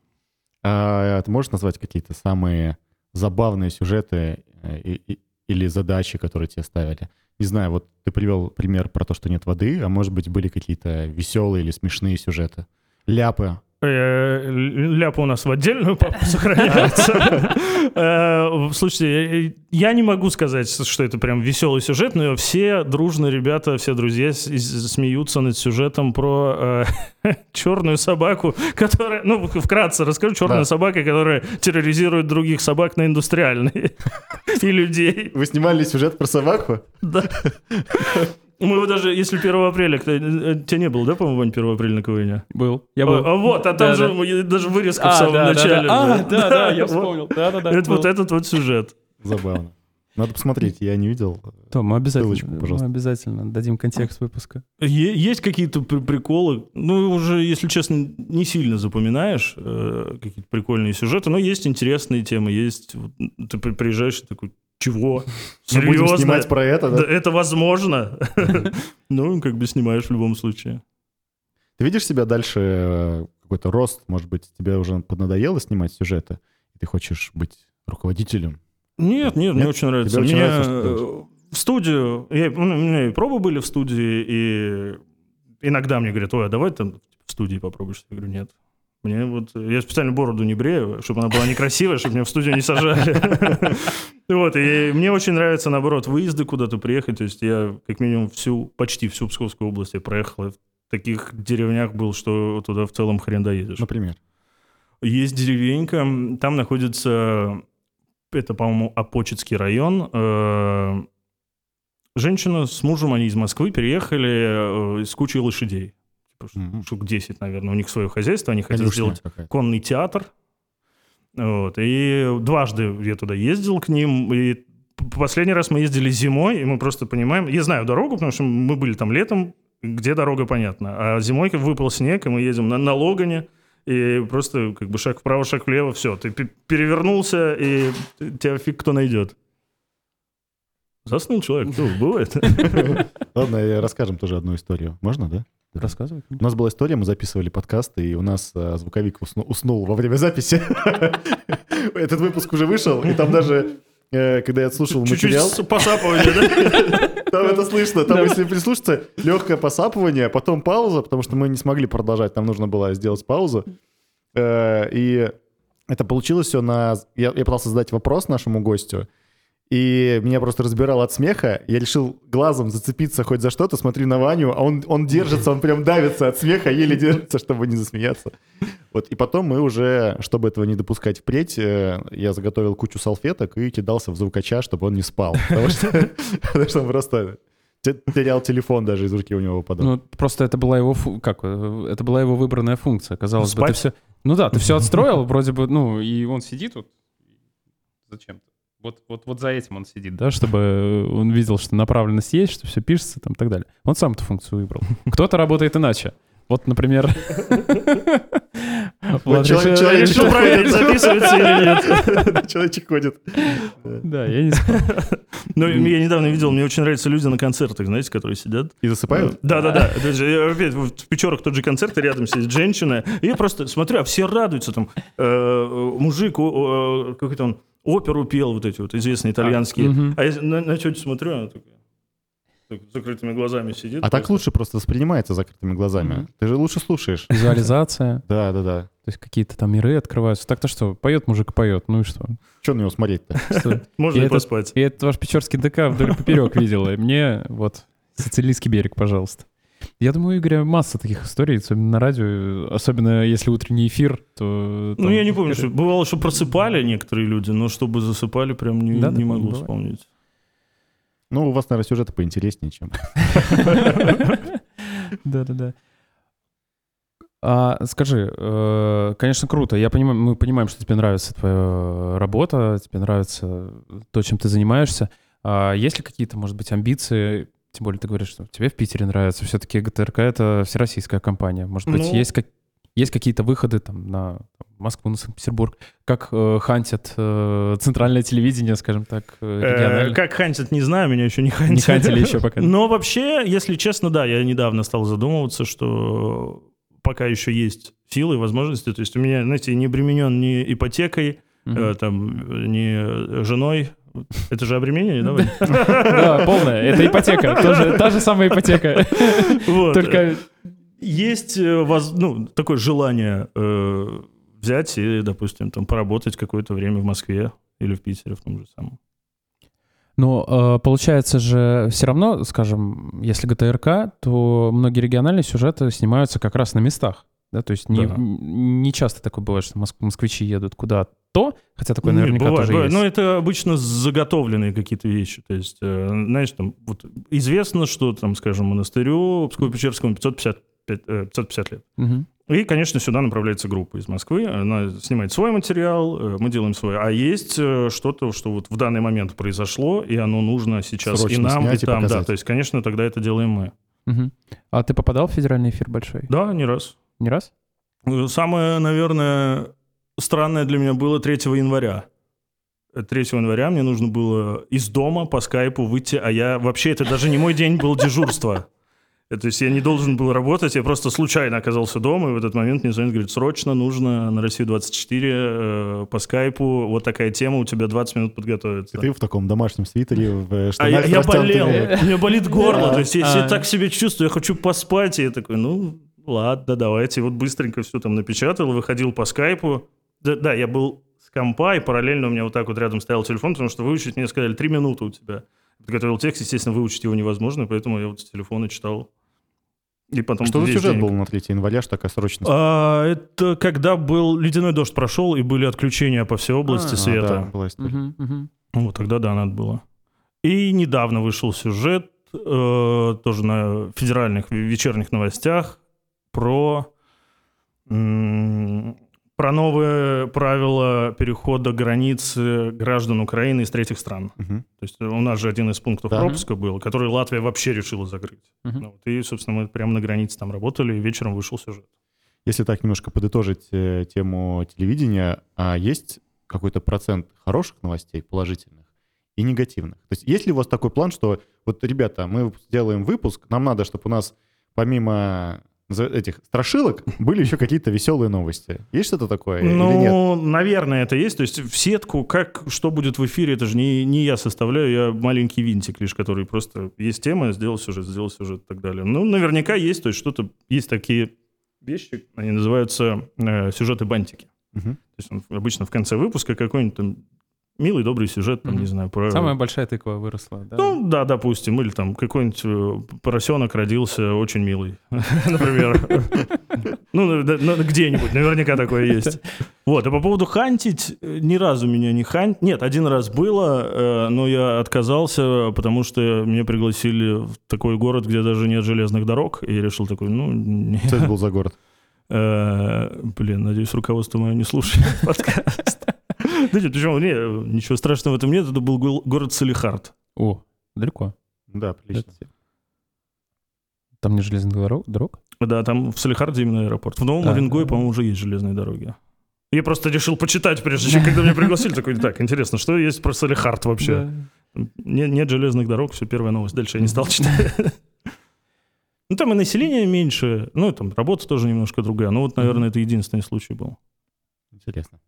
А ты можешь назвать какие-то самые забавные сюжеты э, и, и, или задачи, которые тебе ставили? Не знаю, вот ты привел пример про то, что нет воды, а может быть были какие-то веселые или смешные сюжеты, ляпы, ляпа у нас в отдельную папку сохраняется. Э, слушайте, я не могу сказать, что это прям веселый сюжет, но все дружно ребята, все друзья смеются над сюжетом про э, черную собаку, которая, ну, вкратце расскажу, черная собака, которая терроризирует других собак на индустриальные и людей. Вы снимали сюжет про собаку? Да. Мы его даже, если 1 апреля, кто, э, э, тебя не было, да, по-моему, Вань, 1 апреля на КВН? Был. Я был. А, а вот, а там да, же да. даже вырезка а, в самом да, начале. Да, да. А, да, да, я вспомнил. Да, да, да. Это вот этот вот сюжет. Забавно. Надо посмотреть, я не видел. То, мы обязательно, Ссылочку, пожалуйста. мы обязательно дадим контекст выпуска. Е- Есть какие-то при- приколы, ну, уже, если честно, не сильно запоминаешь э, какие-то прикольные сюжеты, но есть интересные темы, есть... вот, Ты при- приезжаешь и такой, чего? Серьезно? снимать про это, да? Да это возможно. Ну, как бы снимаешь в любом случае. Ты видишь себя дальше, э, какой-то рост, может быть, тебе уже поднадоело снимать сюжеты, и ты хочешь быть руководителем? Нет, нет, мне Нет? очень нравится. Тебе очень Мне нравится, э, в студию, я, ну, у меня и пробы были в студии, и иногда мне говорят, ой, а давай там в студии попробуешь. Я говорю, нет. Мне вот, я специально бороду не брею, чтобы она была некрасивая, чтобы меня в студию не сажали. Вот, и мне очень нравится, наоборот, выезды куда-то приехать. То есть я, как минимум, всю, почти всю Псковскую область я проехал. В таких деревнях был, что туда в целом хрен доедешь. Например. Есть деревенька, там находится, это, по-моему, Апочетский район. Э, Женщина с мужем, они из Москвы переехали э, с кучей лошадей. Штук 10, наверное. У них свое хозяйство, они хотят Конюшня сделать конный театр. Вот. И дважды я туда ездил к ним. И последний раз мы ездили зимой, и мы просто понимаем... Я знаю дорогу, потому что мы были там летом, где дорога понятна. А зимой выпал снег, и мы едем на, на Логане, и просто как бы шаг вправо, шаг влево, все. Ты пе- перевернулся, и тебя фиг кто найдет. Заснул человек, ну, бывает. Ладно, расскажем тоже одну историю. Можно, да? Рассказывай. У нас была история, мы записывали подкаст, и у нас э, звуковик усну- уснул во время записи. Этот выпуск уже вышел, и там даже, э, когда я слушал Чуть-чуть материал, с- посапывание, да? там это слышно. Там, если прислушаться, легкое посапывание, потом пауза, потому что мы не смогли продолжать, нам нужно было сделать паузу. Э, И это получилось все на... Я, я пытался задать вопрос нашему гостю, и меня просто разбирало от смеха. Я решил глазом зацепиться хоть за что-то, смотрю на Ваню, а он, он держится, он прям давится от смеха, еле держится, чтобы не засмеяться. Вот, и потом мы уже, чтобы этого не допускать впредь, э, я заготовил кучу салфеток и кидался в звукача, чтобы он не спал. Потому что, потому что он просто те- терял телефон даже из руки у него выпадал. Ну, просто это была его, как, э, это была его выбранная функция. Казалось бы, ты все... Ну да, ты все отстроил, вроде бы, ну, и он сидит вот зачем-то. Вот, вот, вот за этим он сидит, да, чтобы он видел, что направленность есть, что все пишется там и так далее. Он сам эту функцию выбрал. Кто-то работает иначе. Вот, например... Человек- решил- проверить, записывается или нет. Человечек ходит. Да, я не знаю. Ну, я недавно видел, мне очень нравятся люди на концертах, знаете, которые сидят. И засыпают? Да, да, да. Это же, я опять в Печорах тот же концерт, и рядом сидит женщина. И я просто смотрю, а все радуются. Там э, мужик, какой-то он оперу пел, вот эти вот известные итальянские. мгм. А я на, на тетю смотрю, она такая так, с закрытыми глазами сидит. А так просто. лучше просто воспринимается закрытыми глазами. Мгм. Ты же лучше слушаешь. Визуализация, Да, да, да. то есть какие-то там миры открываются. Так-то что, поет мужик, поет, ну и что? Че на него смотреть-то? Что? Можно И поспать. И это ваш Печорский ДК вдоль и поперек видел. И мне вот Сицилийский берег, пожалуйста. Я думаю, у Игоря масса таких историй, особенно на радио, особенно если утренний эфир, то... Ну, там- я не помню, что бывало, что просыпали некоторые люди, но чтобы засыпали, прям не, Да, не могу бывает. вспомнить. Ну, у вас, наверное, сюжеты поинтереснее, чем... Да-да-да. А, скажи, э, конечно, круто. Я понимаю, мы понимаем, что тебе нравится твоя работа, тебе нравится то, чем ты занимаешься. А есть ли какие-то, может быть, амбиции? Тем более ты говоришь, что тебе в Питере нравится. Все-таки ГТРК — это всероссийская компания. Может быть, Ну- есть, как... есть какие-то выходы там, на Москву, на Санкт-Петербург? Как э, хантят э, центральное телевидение, скажем так, э, Э, региональное? как хантят, не знаю, меня еще не хантили. Не хантили еще пока. Но вообще, если честно, да, я недавно стал задумываться, что пока еще есть силы и возможности. То есть у меня, знаете, не обременен ни ипотекой, Мгм. э, там, ни женой. Это же обременение, да? Вань? Да, полная. Это ипотека. Тоже, та же самая ипотека. Вот. Только Есть э, воз- ну, такое желание э, взять и, допустим, там поработать какое-то время в Москве или в Питере в том же самом. Ну, получается же все равно, скажем, если ГТРК, то многие региональные сюжеты снимаются как раз на местах. Да, то есть не, Да. не часто такое бывает, что моск- москвичи едут куда-то, хотя такое наверняка бывает, тоже бывает. есть. Но это обычно заготовленные какие-то вещи. То есть, э, знаешь, там вот известно, что, там, скажем, монастырю Псково-Печерскому 550, пять- э, 550 лет. Мгм. И, конечно, сюда направляется группа из Москвы. Она снимает свой материал, э, мы делаем свой. А есть э, что-то, что вот в данный момент произошло, и оно нужно сейчас Срочно и нам, и снять и там. Да, то есть, конечно, тогда это делаем мы. Мгм. А ты попадал в федеральный эфир большой? Да, не раз. Не раз? Самое, наверное, странное для меня было 3 января. 3 января мне нужно было из дома по скайпу выйти, а я вообще, это даже не мой день был дежурства. Э, То есть я не должен был работать, я просто случайно оказался дома, и в этот момент мне звонит, говорит, срочно нужно на Россию-24 э, по скайпу, вот такая тема, у тебя 20 минут подготовиться. И ты в таком домашнем свитере, в э, А штанах я, я болел, у меня болит горло, то есть я себя А. так себя чувствую, я хочу поспать, и я такой, ну, ладно, давайте. И вот быстренько все там напечатал, выходил по скайпу. Да, да, я был с компа, и параллельно у меня вот так вот рядом стоял телефон, потому что выучить мне сказали, три минуты у тебя. Подготовил текст, естественно, выучить его невозможно, поэтому я вот с телефона читал. И потом Что за сюжет день- был на 3 января, что такая срочность? А, это когда был ледяной дождь прошел, и были отключения по всей области А, А, света. да, была история. Мгм, мгм. Вот тогда да, надо было. И недавно вышел сюжет э, тоже на федеральных ве- вечерних новостях про м, про новые правила перехода границы граждан Украины из третьих стран. Мгм. То есть у нас же один из пунктов Да. пропуска был, который Латвия вообще решила закрыть. Мгм. Ну вот, и, собственно, мы прямо на границе там работали, и вечером вышел сюжет. Если так немножко подытожить э, тему телевидения, а есть какой-то процент хороших новостей, положительных, и негативных? То есть есть ли у вас такой план, что вот, ребята, мы сделаем выпуск, нам надо, чтобы у нас помимо этих страшилок были еще какие-то веселые новости. Есть что-то такое или нет? Ну, наверное, это есть. То есть в сетку, как, что будет в эфире, это же не, не я составляю, я маленький винтик лишь, который просто... Есть тема, сделал сюжет, сделал сюжет и так далее. Ну, наверняка есть, то есть что-то... Есть такие вещи, они называются э, сюжеты-бантики. Мгм. То есть он обычно в конце выпуска какой-нибудь там милый, добрый сюжет, там, Мгм. не знаю, про... Самая большая тыква выросла, да? Ну, да, допустим, или там какой-нибудь э, поросенок родился очень милый, например. Ну, где-нибудь, наверняка такое есть. Вот, а по поводу хантить, э, ни разу меня не хантить. Нет, один раз было, э, но я отказался, потому что меня пригласили в такой город, где даже нет железных дорог, и я решил такой, ну, не- Что это был за город? Блин, надеюсь, руководство мое не слушает подкаст. Да нет, почему? Не, ничего страшного в этом нет, это был город Салихард. О, далеко. Да, прилично. Там не железных дорог? дорог? Да, там в Салихарде именно аэропорт. В Новом Да. Оренгое, по-моему, уже есть железные дороги. Я просто решил почитать, прежде чем, когда меня пригласили, такой, так, интересно, что есть про Салихард вообще? Не- Нет, железных дорог, все, первая новость. Дальше я не стал читать. Ну, там и население меньше, ну, и там работа тоже немножко другая. Ну, вот, наверное, это единственный случай был. Интересно.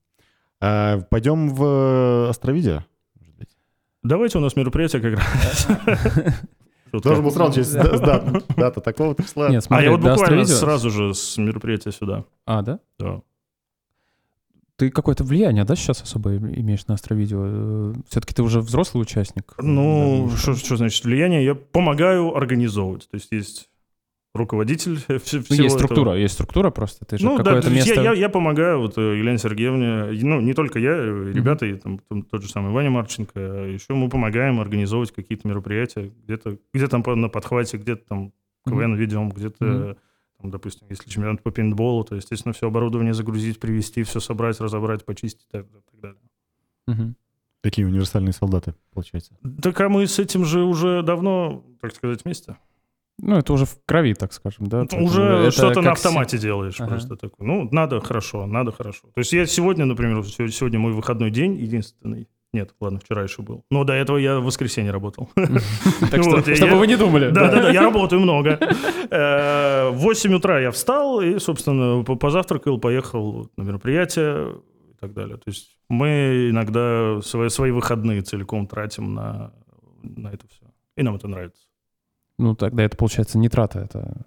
А, пойдем в Островидео? может быть? Давайте у нас мероприятие как раз. Должен был сразу через да- да- дата такого числа. Нет, А смотри, я вот буквально сразу же с мероприятия сюда. А, да? Да. Ты какое-то влияние, да, сейчас особо имеешь на Астровидео? Все-таки ты уже взрослый участник. Ну, что значит влияние? Я помогаю организовывать. То есть есть руководитель э, вс- Ну, всего есть этого. структура, есть структура просто. Ты же Ну, да, какое-то то есть место... я, я, я помогаю вот э, Елене Сергеевне, ну, не только я, э, ребята, и там, там тот же самый Ваня Марченко, а еще мы помогаем организовывать какие-то мероприятия, где-то где там на подхвате, где-то там КВН ведем, где-то, Мгм. там, допустим, если чемпионат по пейнтболу, то, естественно, все оборудование загрузить, привезти, все собрать, разобрать, почистить и так, так далее. Мгм. Такие универсальные солдаты, получается. Так а мы с этим же уже давно, так сказать, вместе. Ну, это уже в крови, так скажем, да? Поэтому уже это что-то на как с- автомате делаешь Ага. просто такой. Ну, надо хорошо, надо хорошо. То есть я сегодня, например, сегодня мой выходной день единственный. Нет, ладно, вчера еще был. Но до этого я в воскресенье работал. Так что, чтобы вы не думали. Да-да-да, я работаю много. Э, В 8 утра я встал и, собственно, по- позавтракал, поехал на мероприятие и так далее. То есть мы иногда свои, выходные целиком тратим на это все. И нам это нравится. Ну, тогда это, получается, не трата, это...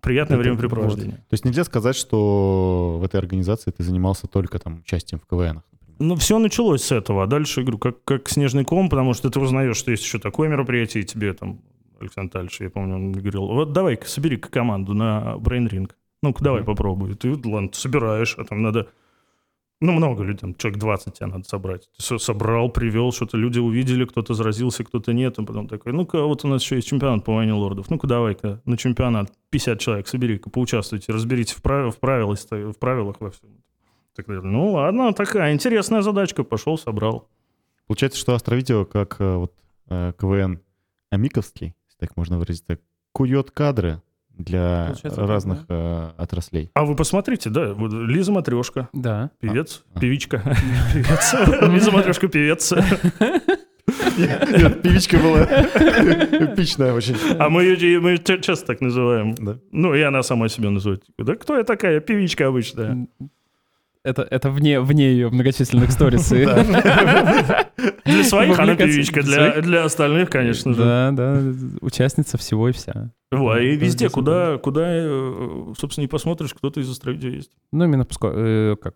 Приятное Это- времяпрепровождение. То есть нельзя сказать, что в этой организации ты занимался только там участием в КВНах, например. Ну, все началось с этого. А дальше, говорю, как, как снежный ком, потому что ты узнаешь, что есть еще такое мероприятие, и тебе там, Александр Тальевич, я помню, он говорил, вот давай-ка собери-ка команду на Ring. Ну-ка, давай Мгм. попробуй. Ты, ладно, ты собираешь, а там надо Ну, много людей, там, человек 20 тебя надо собрать. Ты собрал, привел, что-то люди увидели, кто-то заразился, кто-то нет. И потом такой, ну-ка, вот у нас еще есть чемпионат по войне лордов. Ну-ка, давай-ка на чемпионат 50 человек собери-ка, поучаствуйте, разберитесь в, прав... в, правилах, в правилах во всем. Так, ну, ладно, такая интересная задачка. Пошел, собрал. Получается, что Астровидео как э, вот э, КВН Амиковский, если так можно выразиться, кует кадры для Получается, разных э, отраслей. А вы посмотрите, да, вот Лиза Матрешка, Да. певец, А. певичка, певец. Лиза Матрешка, певец. Нет, певичка была эпичная очень. А мы ее мы её часто так называем. Да. Ну, и она сама себя называет. Да кто я такая? Певичка обычная. Это, это вне, вне ее многочисленных сторис. Для своих она певичка, для остальных, конечно же. Да, да, участница всего и вся. И везде, да, куда, куда, э, собственно, не посмотришь, кто-то из Островидео есть. Ну, именно Пско- э, как?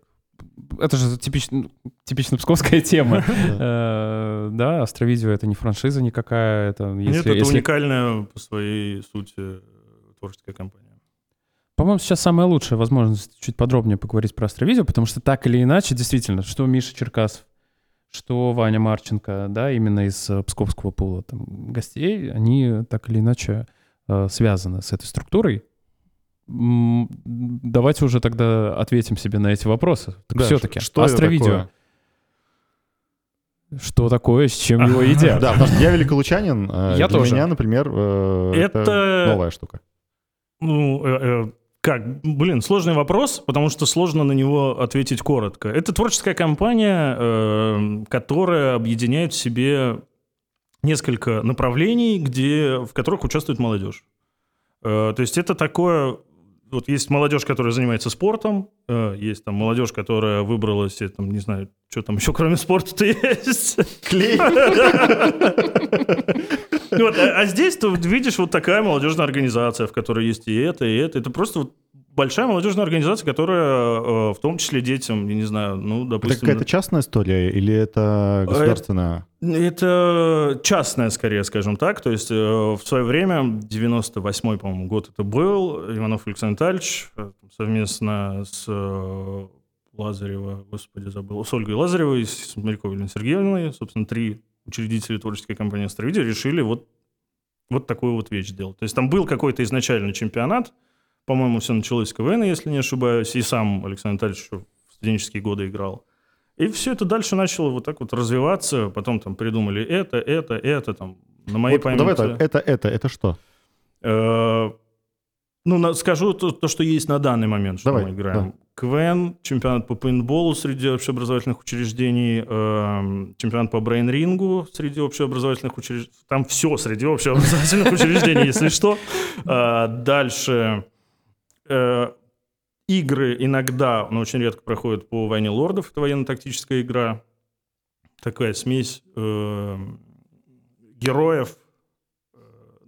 Это же типично, типично псковская тема. Э, Да, Астровидео — это не франшиза никакая. Это, Нет, это уникальная по своей сути э, творческая компания. По-моему, сейчас самая лучшая возможность чуть подробнее поговорить про Астровидео, потому что так или иначе, действительно, что Миша Черкасов, что Ваня Марченко, да, именно из э, псковского пула там, гостей, они так или иначе э, связаны с этой структурой. М, Давайте уже тогда ответим себе на эти вопросы. Так Да, все-таки, что это Астровидео. такое? Что такое, с чем его едят? Да, потому что я великолучанин. а Я для тоже. меня, например, э, Это- новая штука. Ну, э, э, как? Блин, сложный вопрос, потому что сложно на него ответить коротко. Это творческая компания, э, которая объединяет в себе несколько направлений, где, в которых участвует молодежь. Э, то есть это такое... Вот есть молодежь, которая занимается спортом, э, есть там молодежь, которая выбрала себе, там, не знаю, что там еще кроме спорта-то есть. Клей. А, а здесь ты видишь вот такая молодежная организация, в которой есть и это, и это. Это просто вот большая молодежная организация, которая э, в том числе детям, я не знаю, ну, Это допустим... какая-то частная история или это государственная? Это частная, скорее, скажем так. То есть э, в свое время, 98-й, по-моему, год это был, Иванов Александр Витальевич э, совместно с э, Лазарева, господи, забыл, с Ольгой Лазаревой, с Моряковой Еленой Сергеевной, собственно, три учредители творческой компании «Астровидео» решили вот, вот такую вот вещь сделать. То есть там был какой-то изначально чемпионат, по-моему, все началось с КВН, если не ошибаюсь, и сам Александр Витальевич в студенческие годы играл. И все это дальше начало вот так вот развиваться. Потом там придумали это, это, это, там, на моей Вот памяти. Давай так, это, это, это что? Э, Ну, на- скажу то, то, что есть на данный момент, что Давай, мы играем. КВН, чемпионат по пейнтболу среди общеобразовательных учреждений, эм, чемпионат по брейн-рингу среди общеобразовательных учреждений. Там все среди общеобразовательных учреждений, если что. Э, Дальше э, игры иногда, но очень редко проходят по «Войне лордов». Это военно-тактическая игра. Такая смесь э, героев,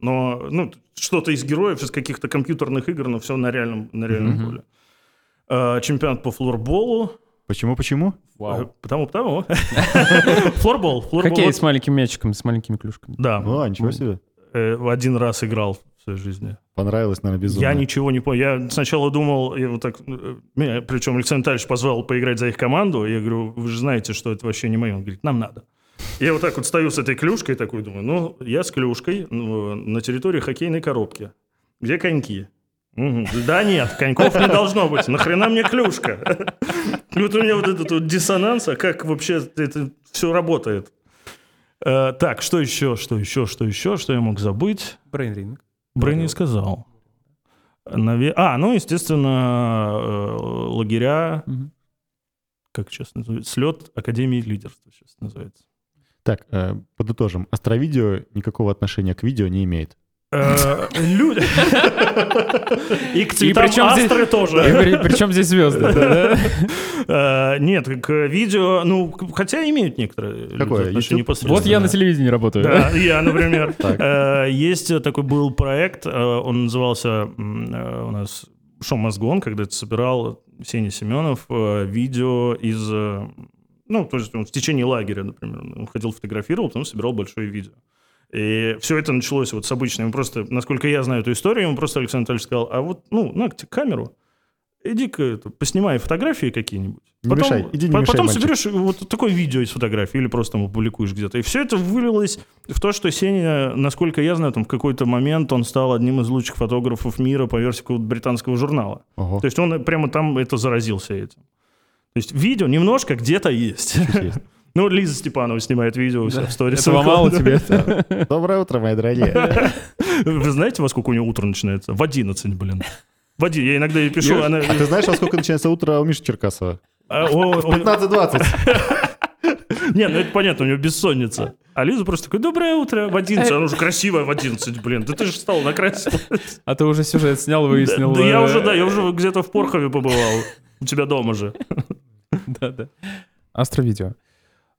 но ну, что-то из героев, из каких-то компьютерных игр, но все на реальном, на реальном Мгм. поле. Э, Чемпионат по флорболу. Почему, почему? Э, Потому, потому. Флорбол. Хоккей с маленькими мячиками, с маленькими клюшками. Да. А, ничего себе. Э, Один раз играл в своей жизни. Понравилось, наверное, безумно. Я ничего не понял. Я сначала думал, я вот так, э, меня, причем Александр Витальевич позвал поиграть за их команду. Я говорю, вы же знаете, что это вообще не мое. Он говорит, нам надо. Я вот так вот стою с этой клюшкой, такой думаю, ну, я с клюшкой ну, на территории хоккейной коробки. Где коньки? Мгм. Да нет, коньков не должно быть. Нахрена мне клюшка? И вот у меня вот этот вот диссонанс, а как вообще это все работает? Э, Так, что еще, что еще, что еще, что я мог забыть? Брейнринг. Брейн не сказал. Наве- А, ну, естественно, э, лагеря, Мгм. как сейчас называется, слет Академии лидерства сейчас называется. Так, э, подытожим. Астровидео никакого отношения к видео не имеет. Э, Люди. И к цветам причем здесь- астры тоже. Причем здесь звезды? да? Э, Нет, к видео, ну, хотя имеют некоторые Какое, непосредственно. Вот я на телевидении работаю. Да, я, например. Э, Есть такой был проект, он назывался у нас «Шоу Мозгон», когда это собирал Сеня Семенов видео из... Ну, то есть он в течение лагеря, например, он ходил, фотографировал, потом собирал большое видео. И все это началось вот с обычным. Просто, насколько я знаю эту историю, ему просто Александр Анатольевич сказал, а вот, ну, на камеру, иди-ка поснимай фотографии какие-нибудь. Не мешай, иди не по- мешай, потом мальчик. соберешь вот такое видео из фотографий или просто там опубликуешь где-то. И все это вылилось в то, что Сеня, насколько я знаю, там в какой-то момент он стал одним из лучших фотографов мира по версии какого-то британского журнала. Ого. То есть он прямо там это заразился этим. То есть видео немножко где-то есть. есть. Ну, Лиза Степанова снимает видео у себя в сторис. Мало тебе? это? Доброе утро, мои дорогие. Вы знаете, во сколько у нее утро начинается? В 11, блин. В 1. Я иногда ей пишу, она... А ты знаешь, во сколько начинается утро у Миши Черкасова? А, о, о, 15-20. Не, ну это понятно, у нее бессонница. А Лиза просто такой, доброе утро, в 11. Она уже красивая в 11, блин. Да ты же встал, накрасилась. А ты уже сюжет снял, выяснил. Да я э, уже, да, я уже где-то в Порхове побывал. У тебя дома же. Да, да. Астровидео. А,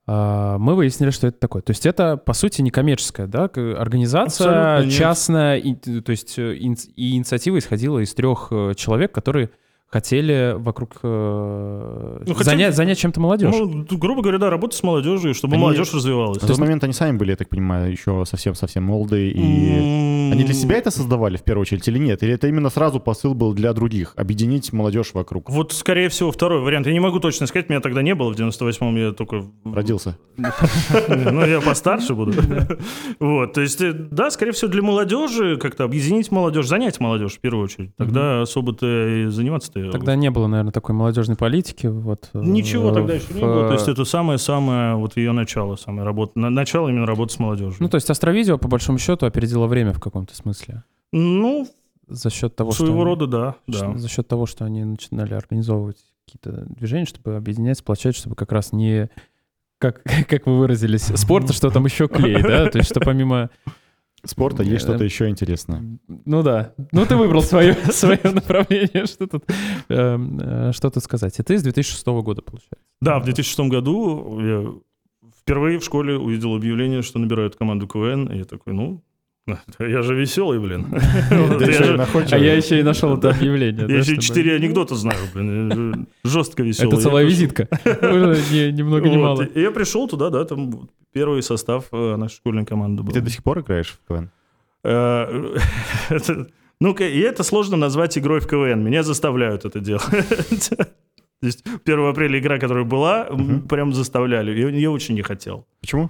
Мы выяснили, что это такое. То есть это, по сути, некоммерческая да, организация, Абсолютно частная, и, то есть э, и инициатива исходила из трех э, человек, которые хотели вокруг э, Ну, хотели- занять, занять чем-то молодежь. Ну, грубо говоря, да, работать с молодежью, чтобы Они- молодежь развивалась. На тот момент они сами были, я так понимаю, еще совсем-совсем молодые. И они для себя это создавали в первую очередь или нет? Или это именно сразу посыл был для других? Объединить молодежь вокруг? Вот, скорее всего, второй вариант. Я не могу точно сказать, меня тогда не было в 98-м, я только... Родился. Ну, я постарше буду. Вот, то есть, э, да, скорее всего, для молодежи как-то объединить молодежь, занять молодежь в первую очередь. Тогда особо-то и заниматься-то... Тогда не было, наверное, такой молодежной политики. Вот, э, Ничего тогда еще не в, было. То э, есть это самое-самое, вот ее начало, самое работа. на- Начало именно работы с молодежью. Ну, то есть Астровидео, по большому счету, опередило время в каком-то смысле. Ну, За счет того, своего что... рода, да. Да. За счет того, что они начинали организовывать какие-то движения, чтобы объединять, сплочать, чтобы как раз не как, как вы выразились, спорта, что там еще клей, да? То есть, что помимо... Спорта есть что-то еще интересное. Ну да. Ну ты выбрал свое, свое направление. Что тут, эм, э, что тут сказать? И ты с 2006 года, получается. Да, в 2006 году я впервые в школе увидел объявление, что набирают команду КВН, и я такой, ну, я же веселый, блин. А я еще и нашел это объявление. Я еще четыре анекдота знаю, блин. Жестко веселый. Это целая визитка. Уже ни ни много ни Вот, мало. Я пришел туда, да, там первый состав э, нашей школьной команды был. ты до сих пор играешь в КВН? Ну-ка, и это сложно назвать игрой в КВН. Меня заставляют это делать. То есть 1 апреля игра, которая была, прям заставляли. Я очень не хотел. Почему?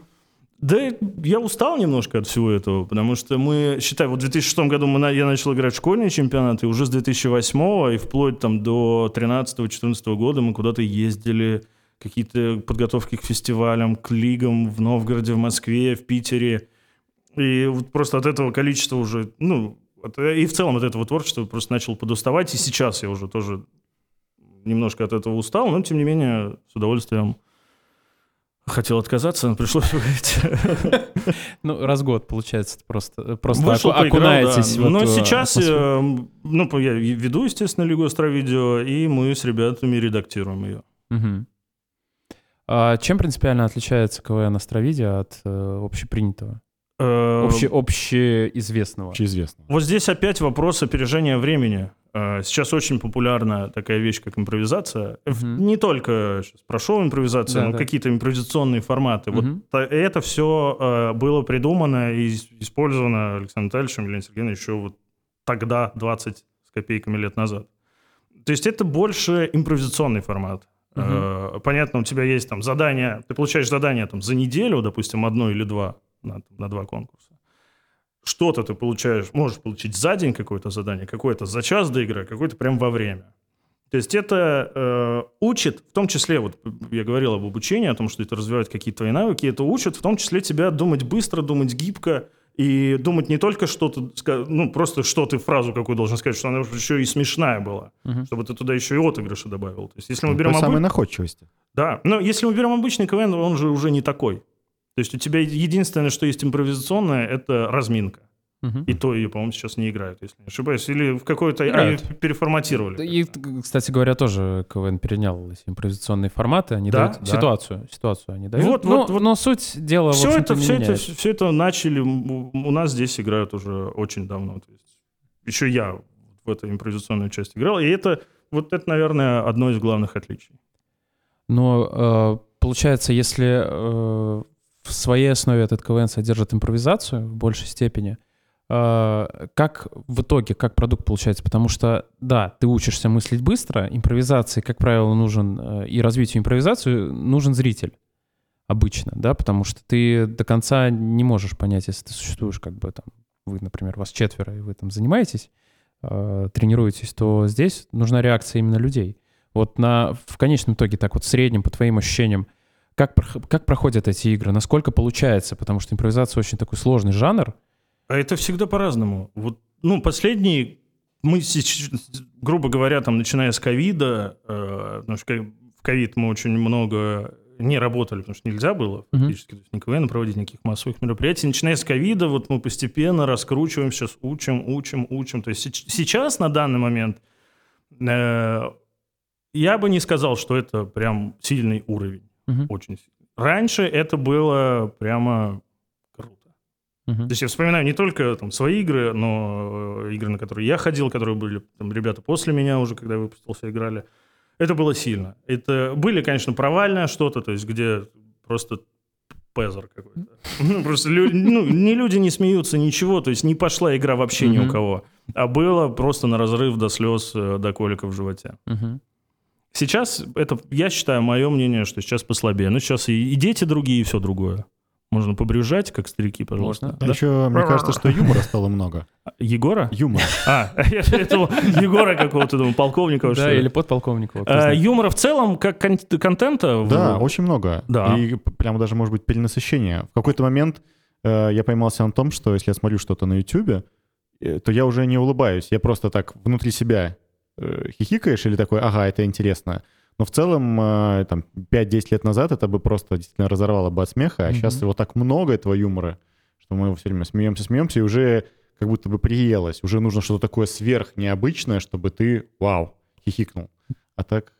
Да, я устал немножко от всего этого, потому что мы, считай, вот в 2006 году мы, я начал играть в школьные чемпионаты, и уже с 2008 и вплоть там до 13-14 года мы куда-то ездили, какие-то подготовки к фестивалям, к лигам в Новгороде, в Москве, в Питере. И вот просто от этого количества уже, ну, от- и в целом от этого творчества просто начал подуставать, и сейчас я уже тоже немножко от этого устал, но тем не менее с удовольствием хотел отказаться, но пришлось выйти. Ну, раз в год, получается, просто, просто Вышел, оку- поиграл, окунаетесь. да. Но сейчас, э, ну, я веду, естественно, Лигу Астровидео, и мы с ребятами редактируем ее. Мгм. А чем принципиально отличается КВН Астровидео от э, общепринятого? Э, Обще, общеизвестного? Общеизвестно. Вот здесь опять вопрос опережения времени. Э, Сейчас очень популярна такая вещь, как импровизация. Мгм. Не только сейчас про шоу-импровизацию, Да, но да. какие-то импровизационные форматы. Вот Мгм. та- это все было придумано и использовано Александром Витальевичем Еленой Сергеевной еще вот тогда, 20 с копейками лет назад. То есть это больше импровизационный формат. Э, Понятно, у тебя есть там задание, ты получаешь задание там за неделю, допустим, одно или два на, на два конкурса. Что-то ты получаешь, можешь получить за день какое-то задание, какое-то за час до игры, какое-то прям во время. То есть это э, учит, в том числе, вот я говорил об обучении, о том, что это развивает какие-то твои навыки, это учит в том числе тебя думать быстро, думать гибко, и думать не только что-то, ну, просто что ты фразу какую должен сказать, что она еще и смешная была, Мгм. чтобы ты туда еще и отыгрыши добавил. То есть если мы Ну, берем обы- самой находчивости. да, но если мы берем обычный КВН, он же уже не такой. То есть у тебя единственное, что есть импровизационное, это разминка. Мгм. И то ее, по-моему, сейчас не играют, если не ошибаюсь. Или в какой-то... переформатировали. И, кстати говоря, тоже КВН перенял импровизационные форматы, они Да, дают да. ситуацию, ситуацию они дают. Вот, но, вот, вот. но суть дела, все это, все, это, все это начали... У нас здесь играют уже очень давно. То есть еще я в эту импровизационную часть играл. И это, вот это, наверное, одно из главных отличий. Но э, получается, если э, в своей основе этот КВН содержит импровизацию в большей степени, э, как в итоге, как продукт получается? Потому что, да, ты учишься мыслить быстро, импровизации, как правило, нужен, э, и развитию импровизации нужен зритель обычно, да, потому что ты до конца не можешь понять, если ты существуешь как бы там, вы, например, вас четверо, и вы там занимаетесь, э, тренируетесь, то здесь нужна реакция именно людей. Вот на, в конечном итоге, так вот в среднем, по твоим ощущениям, как, как проходят эти игры, насколько получается, потому что импровизация очень такой сложный жанр. А это всегда по-разному. Вот, ну, последний, мы, грубо говоря, там, начиная с ковида, э, потому что в ковид мы очень много не работали, потому что нельзя было фактически, mm-hmm. то есть ни КВН проводить, никаких массовых мероприятий. Начиная с ковида, вот мы постепенно раскручиваемся, учим, учим, учим. То есть сейчас, на данный момент, э, я бы не сказал, что это прям сильный уровень. Mm-hmm. Очень сильный. Раньше это было прямо круто. Mm-hmm. То есть я вспоминаю не только там, свои игры, но э, игры, на которые я ходил, которые были там, ребята после меня уже, когда я выпустился, играли. Это было сильно. Это были, конечно, провальное что-то, то есть где просто пезер какой-то. Ну, просто лю- ну, ни люди не смеются, ничего, то есть не пошла игра вообще ни у кого. А было просто на разрыв до слез, э, до колика в животе. Сейчас это, я считаю, мое мнение, что сейчас послабее. Но сейчас и, и дети другие, и все другое. Можно побрюзжать, как старики, пожалуйста. Можно. Да? А еще, мне кажется, что юмора стало много. Егора? Юмор. А, я этого Егора какого-то, думал, полковника. Да, или подполковника. А, юмора в целом, как контента? Да, очень много. Да. И прямо даже, может быть, перенасыщение. В какой-то момент э, я поймался на том, что если я смотрю что-то на YouTube, э, то я уже не улыбаюсь. Я просто так внутри себя хихикаешь или такой, ага, это интересно. Но в целом, э, там, 5-10 лет назад это бы просто действительно разорвало бы от смеха, а mm-hmm. сейчас его так много, этого юмора, что мы все время смеемся, смеемся, и уже как будто бы приелось. Уже нужно что-то такое сверхнеобычное, чтобы ты, вау, хихикнул. А так...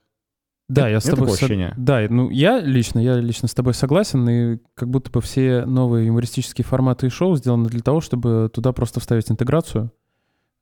Да, я с тобой со... Да, ну я лично, я лично с тобой согласен, и как будто бы все новые юмористические форматы и шоу сделаны для того, чтобы туда просто вставить интеграцию,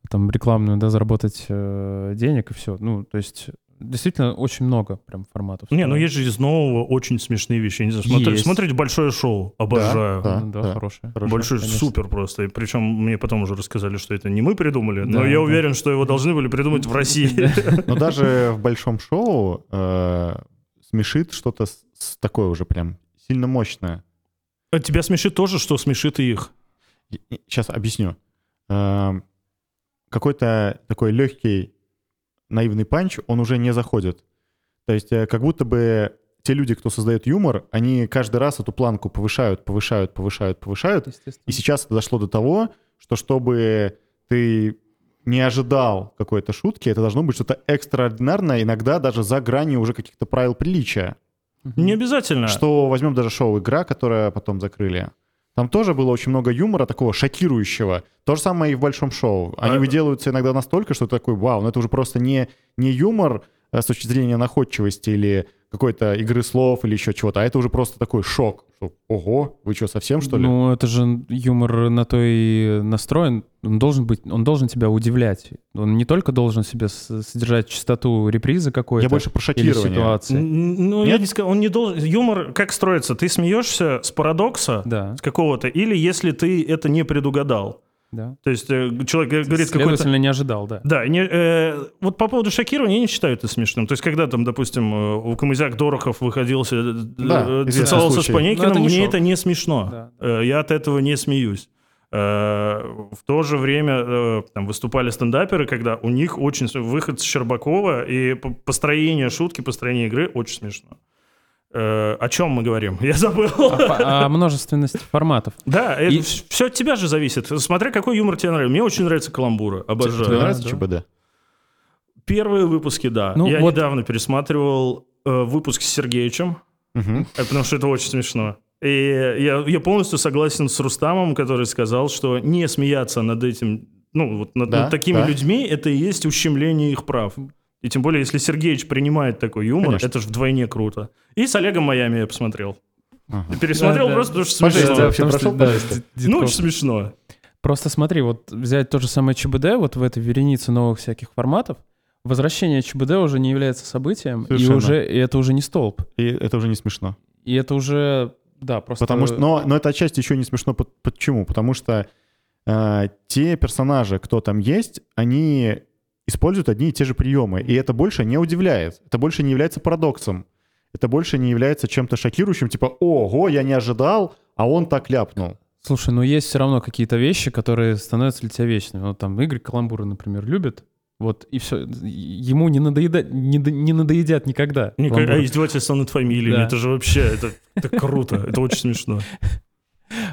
там рекламную, да, заработать э, денег и все. Ну, то есть действительно очень много прям форматов. Не, ну есть же из нового очень смешные вещи. Не знаю, смотри, смотрите большое шоу, обожаю. Да, да, да, хорошее. Большое, конечно. супер просто. И причем мне потом уже рассказали, что это не мы придумали, да, но я да. уверен, что его должны были придумать в России. Но даже в большом шоу э, смешит что-то такое уже прям сильно мощное. А тебя смешит тоже, что смешит и их. Сейчас объясню. Какой-то такой легкий наивный панч, он уже не заходит. То есть э, как будто бы те люди, кто создает юмор, они каждый раз эту планку повышают, повышают, повышают, повышают. И сейчас это дошло до того, что чтобы ты не ожидал какой-то шутки, это должно быть что-то экстраординарное, иногда даже за гранью уже каких-то правил приличия. Не обязательно. Что возьмем даже шоу «Игра», которое потом закрыли. Там тоже было очень много юмора такого шокирующего. То же самое и в большом шоу. Они а... выделываются иногда настолько, что такой, вау, ну это уже просто не, не юмор а с точки зрения находчивости или какой-то игры слов или еще чего-то, а это уже просто такой шок. Что, Ого, вы что, совсем что ли? Ну, это же юмор на то и настроен. Он должен быть, он должен тебя удивлять. Он не только должен себе содержать частоту репризы какой-то. Я больше про шокирование. Ситуации. Ну, Нет? я не скажу, он не должен... Юмор как строится? Ты смеешься с парадокса да. с какого-то, или если ты это не предугадал. Да. То есть э, человек говорит Следовательно, не ожидал, да. Да, не, э, вот по поводу шокирования я не считаю это смешным. То есть когда там, допустим, э, у Камызяк Дорохов выходился, э, да, целовался с Паникиным, это мне шок. это не смешно. Да. Э, я от этого не смеюсь. В то же время там выступали стендаперы, когда у них очень выход с Щербакова и построение шутки, построение игры очень смешно. Э, о чем мы говорим? Я забыл. О, о множественности форматов. Да, и... это, все от тебя же зависит. Смотри, какой юмор тебе нравится. Мне очень нравится каламбуры. Обожаю. Тебе нравится да. ЧБД? Первые выпуски, да. Ну, Я вот... недавно пересматривал э, выпуск с Сергеевичем, угу. потому что это очень смешно. И я, я полностью согласен с Рустамом, который сказал, что не смеяться над этим, ну, вот над, да, над такими да. людьми, это и есть ущемление их прав. И тем более, если Сергеевич принимает такой юмор, Конечно. это же вдвойне круто. И с Олегом Майами я посмотрел. Ага. Пересмотрел да, просто да. потому что смешно. Да, потому что, да, ну, очень смешно. Просто смотри, вот взять то же самое ЧБД, вот в этой веренице новых всяких форматов, возвращение ЧБД уже не является событием, и, уже, и это уже не столб. И это уже не смешно. И это уже, да, просто... Потому что, но, но это отчасти еще не смешно. Почему? Потому что э, те персонажи, кто там есть, они используют одни и те же приемы. И это больше не удивляет. Это больше не является парадоксом. Это больше не является чем-то шокирующим, типа, ого, я не ожидал, а он так ляпнул. Слушай, ну есть все равно какие-то вещи, которые становятся для тебя вечными. Вот там Игорь Каламбура, например, любит. Вот, и все. Ему не, надоедать, не, не надоедят никогда. Никогда. А издевательство над фамилиями, Да. это же вообще, это, это круто, это очень смешно.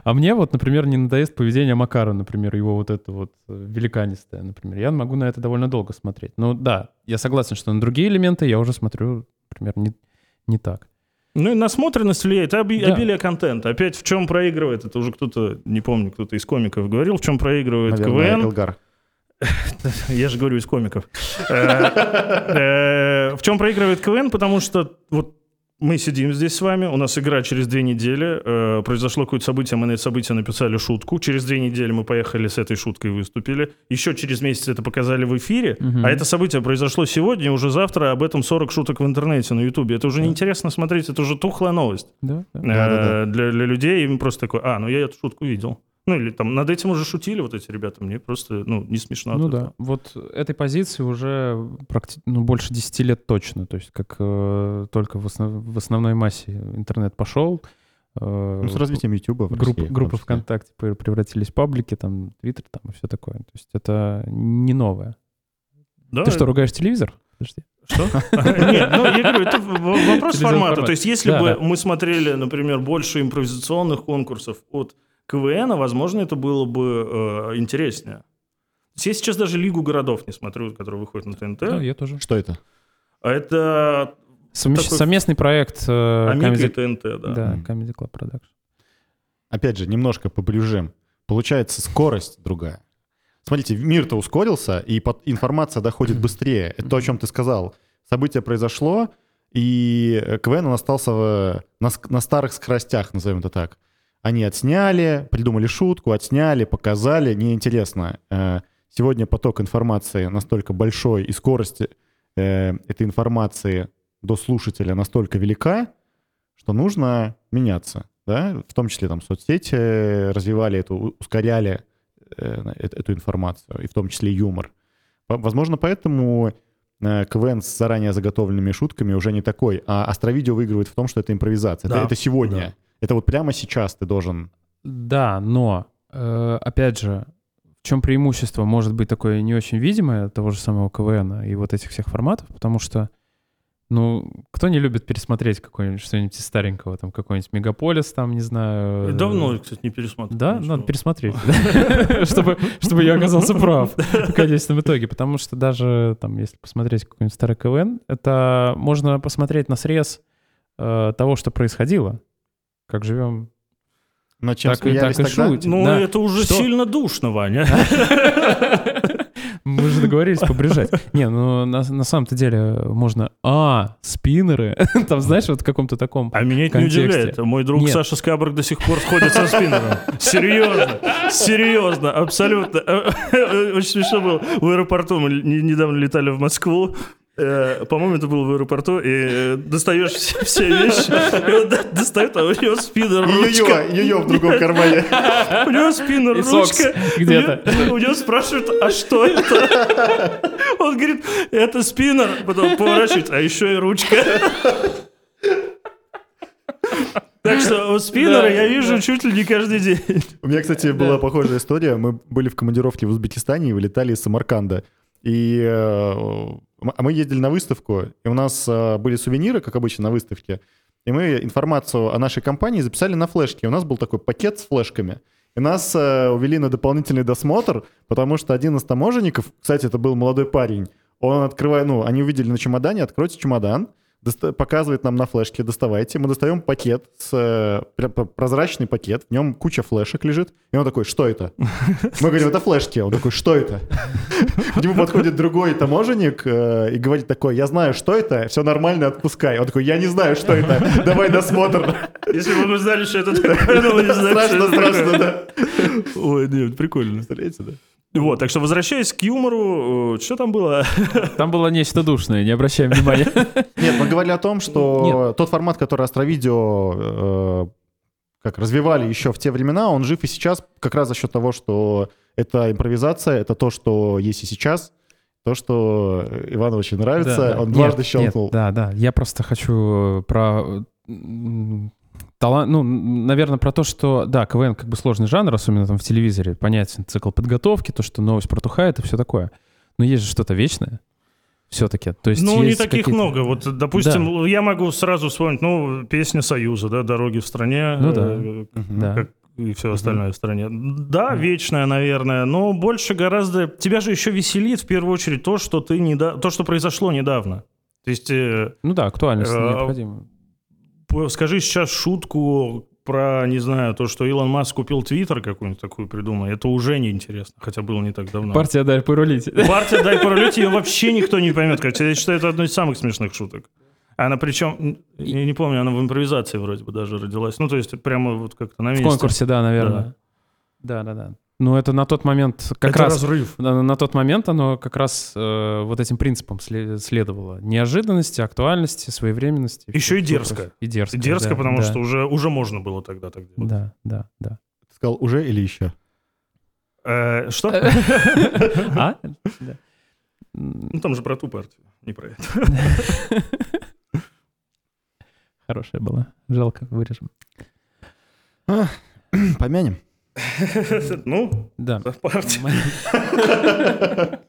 А мне вот, например, не надоест поведение Макара, например, его вот это вот э, великанистое, например. Я могу на это довольно долго смотреть. Ну да, я согласен, что на другие элементы я уже смотрю, например, не, не так. Ну и насмотренность влияет, оби- Да. обилие контента. Опять в чем проигрывает, это уже кто-то, не помню, кто-то из комиков говорил, в чем проигрывает Наверное, КВН. Элгар. Я же говорю из комиков. Э, э, В чем проигрывает КВН? Потому что вот мы сидим здесь с вами, у нас игра через две недели, э, произошло какое-то событие, мы на это событие написали шутку, через две недели мы поехали с этой шуткой и выступили, еще через месяц это показали в эфире, Мгм. а это событие произошло сегодня, и уже завтра об этом 40 шуток в интернете, на Ютубе. Это уже неинтересно смотреть, это уже тухлая новость Да, да. э, Да-да-да. для, для людей. Им просто такой, а, ну я эту шутку видел. Ну или там над этим уже шутили вот эти ребята, мне просто, ну, не смешно. Ну этого. да, вот этой позиции уже практи- ну, больше 10 лет точно. То есть как э, только в, основ- в основной массе интернет пошел, э, Ну, с развитием Ютуба в группы, России, группы. ВКонтакте пр- превратились в паблики, там, Твиттер там и все такое. То есть это не новое. Да, Ты что, ругаешь телевизор? Подожди. Что? Нет, ну я говорю, это вопрос формата. формат. То есть если бы мы смотрели, например, больше импровизационных конкурсов от КВН, возможно, это было бы э, интереснее. Я сейчас даже Лигу городов не смотрю, который выходит на ТНТ. Да, я тоже. Что это? А это Совмещ- такой Совместный проект э, Амика и Comedy, ТНТ, да. да. Comedy Club Production. Опять же, немножко поближе. Получается, скорость другая. Смотрите, мир-то ускорился, и под- информация доходит быстрее. Это то, о чем ты сказал. Событие произошло, и э, КВН он остался в- на, ск- на старых скоростях, назовем это так. Они отсняли, придумали шутку, отсняли, показали, неинтересно. Э, Сегодня поток информации настолько большой, и скорость э, этой информации до слушателя настолько велика, что нужно меняться. Да? В том числе там соцсети развивали эту, ускоряли э, э- эту информацию, и в том числе юмор. Возможно, поэтому э, КВН с заранее заготовленными шутками уже не такой, а Астровидео выигрывает в том, что это импровизация. Да, Это, это сегодня. да. Это вот прямо сейчас ты должен... Да, но, э, опять же, в чем преимущество может быть такое не очень видимое того же самого КВН и вот этих всех форматов, потому что, ну, кто не любит пересмотреть какой-нибудь что-нибудь из старенького, там какой-нибудь Мегаполис, там, не знаю. э, Давно, кстати, не пересматривал. Да, ничего. надо пересмотреть, чтобы, чтобы я оказался прав в конечном итоге, потому что даже там, если посмотреть какой-нибудь старый КВН, это можно посмотреть на срез э, того, что происходило, как живем Над чем Так и- так и тогда? Ну, Да. это уже Что? сильно душно, Ваня. Мы же договорились побрежать. Не, ну на, на самом-то деле можно... А, спиннеры. Там, знаешь, вот в каком-то таком... А меня это не контексте. удивляет. Мой друг Нет. Саша Скабрак до сих пор ходит со спиннером. Серьезно, серьезно, абсолютно. Очень смешно было. В аэропорту мы не- недавно летали в Москву. Э, По-моему, это было в аэропорту, и э, достаешь все, все вещи, и он до- достает, а у него спиннер, ручка. Ее, ее в другом кармане. У него спиннер, ручка. где-то. У него- спрашивают, а что это? Он говорит, это спиннер. Потом поворачивает, а еще и ручка. Так что спиннера Да, я вижу да. чуть ли не каждый день. У меня, кстати, была похожая история. Мы были в командировке в Узбекистане и вылетали из Самарканда. И э, а мы ездили на выставку, и у нас э, были сувениры, как обычно, на выставке. И мы информацию о нашей компании записали на флешке. У нас был такой пакет с флешками. И нас э, увели на дополнительный досмотр, потому что один из таможенников, кстати, это был молодой парень, он открывает, ну, они увидели на чемодане, откройте чемодан, доста- показывает нам на флешке, доставайте. Мы достаем пакет, с, э, пр- пр- прозрачный пакет, в нем куча флешек лежит. И он такой, что это? Мы говорим, это флешки. Он такой, что это? К нему подходит другой таможенник э, и говорит такой, я знаю, что это, все нормально, отпускай. Он такой, я не знаю, что это, давай досмотр. Если бы мы знали, что это такое, ну, не что Страшно, страшно, да. Ой, нет, прикольно. Представляете, да? Вот, так что возвращаясь к юмору, э, что там было? Там было нечто душное, не обращаем внимания. Нет, мы говорили о том, что тот формат, который Астровидео э, как развивали еще в те времена, он жив и сейчас как раз за счет того, что это импровизация, это то, что есть и сейчас, то, что Ивану очень нравится, Да, он Нет, дважды нет, щелкнул. да, да. Я просто хочу про м, талант, ну, наверное, про то, что, да, КВН как бы сложный жанр, особенно там в телевизоре, понятен цикл подготовки, то, что новость протухает и все такое. Но есть же что-то вечное все-таки. То есть Ну, не таких много. Вот, допустим, я могу сразу вспомнить, ну, песня Союза, да, «Дороги в стране». Ну да. э. Да. как и все остальное в стране. Да, Мгм. вечная, наверное, но больше гораздо... Тебя же еще веселит в первую очередь то, что ты неда... то, что произошло недавно. То есть э, Ну да, актуальность Э, необходима. Скажи сейчас шутку про, не знаю, то, что Илон Маск купил Твиттер какую-нибудь такую придумай, это уже неинтересно, хотя было не так давно. Партия «Дай порулить». Партия «Дай порулить» ее вообще никто не поймет. Хотя я считаю, это одной из самых смешных шуток. Она причем, я не помню, она в импровизации вроде бы даже родилась. Ну, то есть прямо вот как-то на В месте. конкурсе, да, наверное. Да, да, да. Ну, это на тот момент как Это раз... разрыв. На, на тот момент оно как раз э, вот этим принципом сле- следовало. Неожиданности, актуальности, своевременности. Еще и дерзко. И дерзко. Дерзко, да, потому да, что уже, уже можно было тогда так делать. Да, да, да. Ты сказал уже или еще? Э, что? А? Ну, там же про ту партию, не про это. Хорошая была. Жалко, вырежем. Помянем. Ну, Да.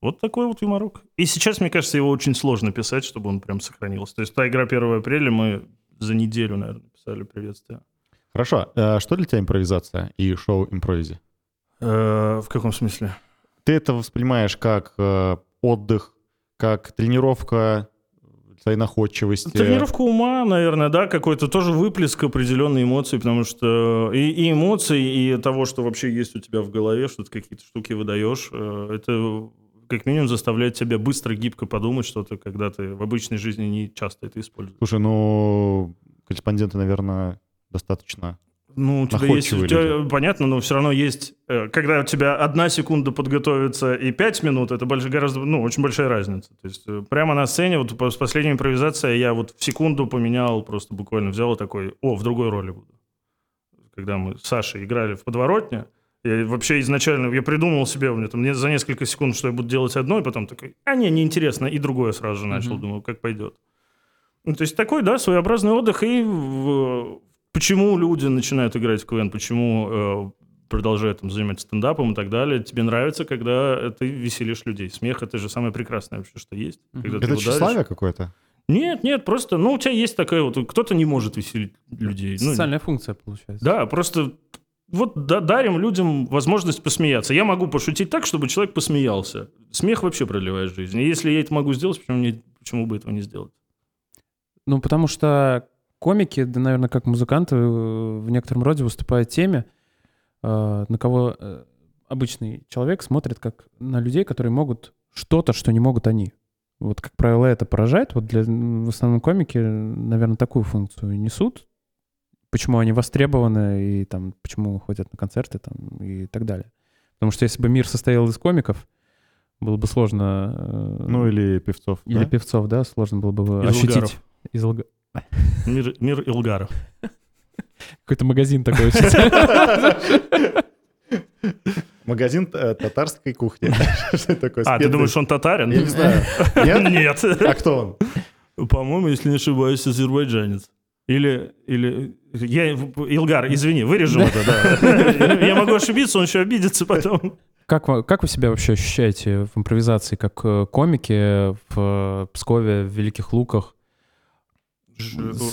Вот такой вот юморок. И сейчас, мне кажется, его очень сложно писать, чтобы он прям сохранился. То есть та игра 1 апреля мы за неделю, наверное, писали приветствие. Хорошо. э, Что для тебя импровизация и шоу импровизи? Э, В каком смысле? Ты это воспринимаешь как э, отдых, как тренировка твоей находчивости? Тренировка ума, наверное, да, какой-то тоже выплеск определенной эмоций, потому что и, и эмоций, и того, что вообще есть у тебя в голове, что ты какие-то штуки выдаешь, э, это как минимум заставляет тебя быстро, гибко подумать что-то, когда ты в обычной жизни не часто это используешь. Слушай, ну, корреспонденты, наверное, достаточно... Ну, у тебя есть, у тебя, понятно, но все равно есть, э, когда у тебя одна секунда подготовиться и пять минут, это больше, гораздо, ну, очень большая разница. То есть э, прямо на сцене, вот с последней импровизацией я вот в секунду поменял, просто буквально взял такой, о, в другой роли буду. Когда мы с Сашей играли в подворотне, я вообще изначально, я придумал себе у меня там за несколько секунд, что я буду делать одно, и потом такой, а не, неинтересно, и другое сразу же начал, Мгм. думаю, как пойдет. Ну, то есть такой, да, своеобразный отдых. И в- почему люди начинают играть в КВН, почему э, продолжают там, заниматься стендапом и так далее. Тебе нравится, когда ты веселишь людей. Смех — это же самое прекрасное вообще, что есть. Мгм. Когда Это тщеславие какое-то? Нет, нет, просто, ну, у тебя есть такая вот, кто-то не может веселить людей. Ну, Социальная функция получается. да, просто вот да- дарим людям возможность посмеяться. Я могу пошутить так, чтобы человек посмеялся. Смех вообще продлевает жизнь. И если я это могу сделать, почему, мне, почему бы этого не сделать? Ну, потому что комики, да, наверное, как музыканты, э, в некотором роде выступают теми, э, на кого э, обычный человек смотрит как на людей, которые могут что-то, что не могут они. Вот, как правило, это поражает. Вот для, в основном комики, наверное, такую функцию несут. Почему они востребованы и там, почему ходят на концерты там, и так далее. Потому что если бы мир состоял из комиков, было бы сложно... Ну, или певцов. или да? певцов, да, сложно было бы Из ощутить. Илгаров. Из Илга- Мир, мир Илгаров. Какой-то магазин такой. Магазин э, татарской кухни. А, ты думаешь, он татарин? Я не знаю. Нет? Нет. А кто он? По-моему, если не ошибаюсь, азербайджанец. Или, или... Я, Илгар, извини, вырежем это, да. Я могу ошибиться, он еще обидится потом. Как вы, как вы себя вообще ощущаете в импровизации, как э, комики в э, Пскове, в Великих Луках?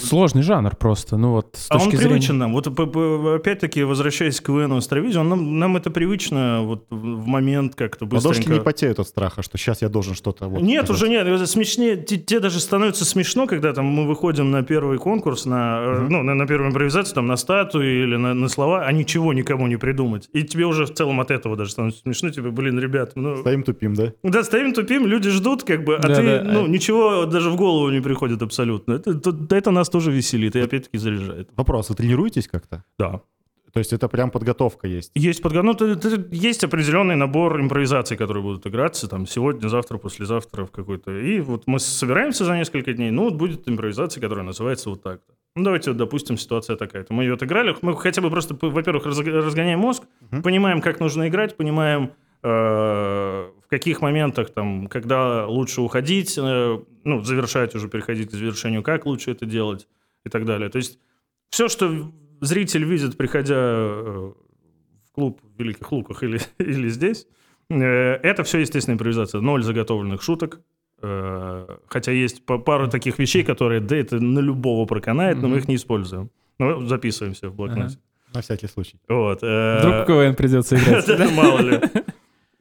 Сложный жанр просто, ну вот с А он точки привычен зрения... нам. Вот опять-таки, возвращаясь к КВНу Островизию, нам, нам это привычно вот в момент как-то Ладошки быстренько... не потеют от страха, что сейчас я должен что-то... вот Нет, уже нет. Это Смешнее, те, те даже становится смешно, когда там мы выходим на первый конкурс, на, Мгм. ну, на, на первую импровизацию, там, на статую или на, на слова, а ничего никому не придумать. И тебе уже в целом от этого даже становится смешно. Тебе, блин, ребят, ну... Стоим тупим, да? Да, стоим тупим, люди ждут, как бы, а Да, ты, да. ну, ничего даже в голову не приходит абсолютно. Это, это, это нас тоже веселит и опять-таки заряжает. Вопрос, вы тренируетесь как-то? Да. То есть это прям подготовка есть? Есть подготовка, есть определенный набор импровизаций, которые будут играться там сегодня, завтра, послезавтра в какой-то. И вот мы собираемся за несколько дней, ну вот будет импровизация, которая называется вот так. Ну, давайте, вот, допустим, ситуация такая. Мы ее отыграли. Мы хотя бы просто, во-первых, разг- разгоняем мозг, Мгм. понимаем, как нужно играть, понимаем, э, каких моментах, там, когда лучше уходить, э, ну, завершать уже, переходить к завершению, как лучше это делать и так далее. То есть все, что зритель видит, приходя э, в клуб в Великих Луках или, или здесь, э, это все, естественно, импровизация. Ноль заготовленных шуток. Э, Хотя есть па- пара таких вещей, которые, да, это на любого проканает, но мы их не используем. Ну, записываемся в блокноте. На всякий случай. Вот. э, Вдруг КВН придется играть. мало ли.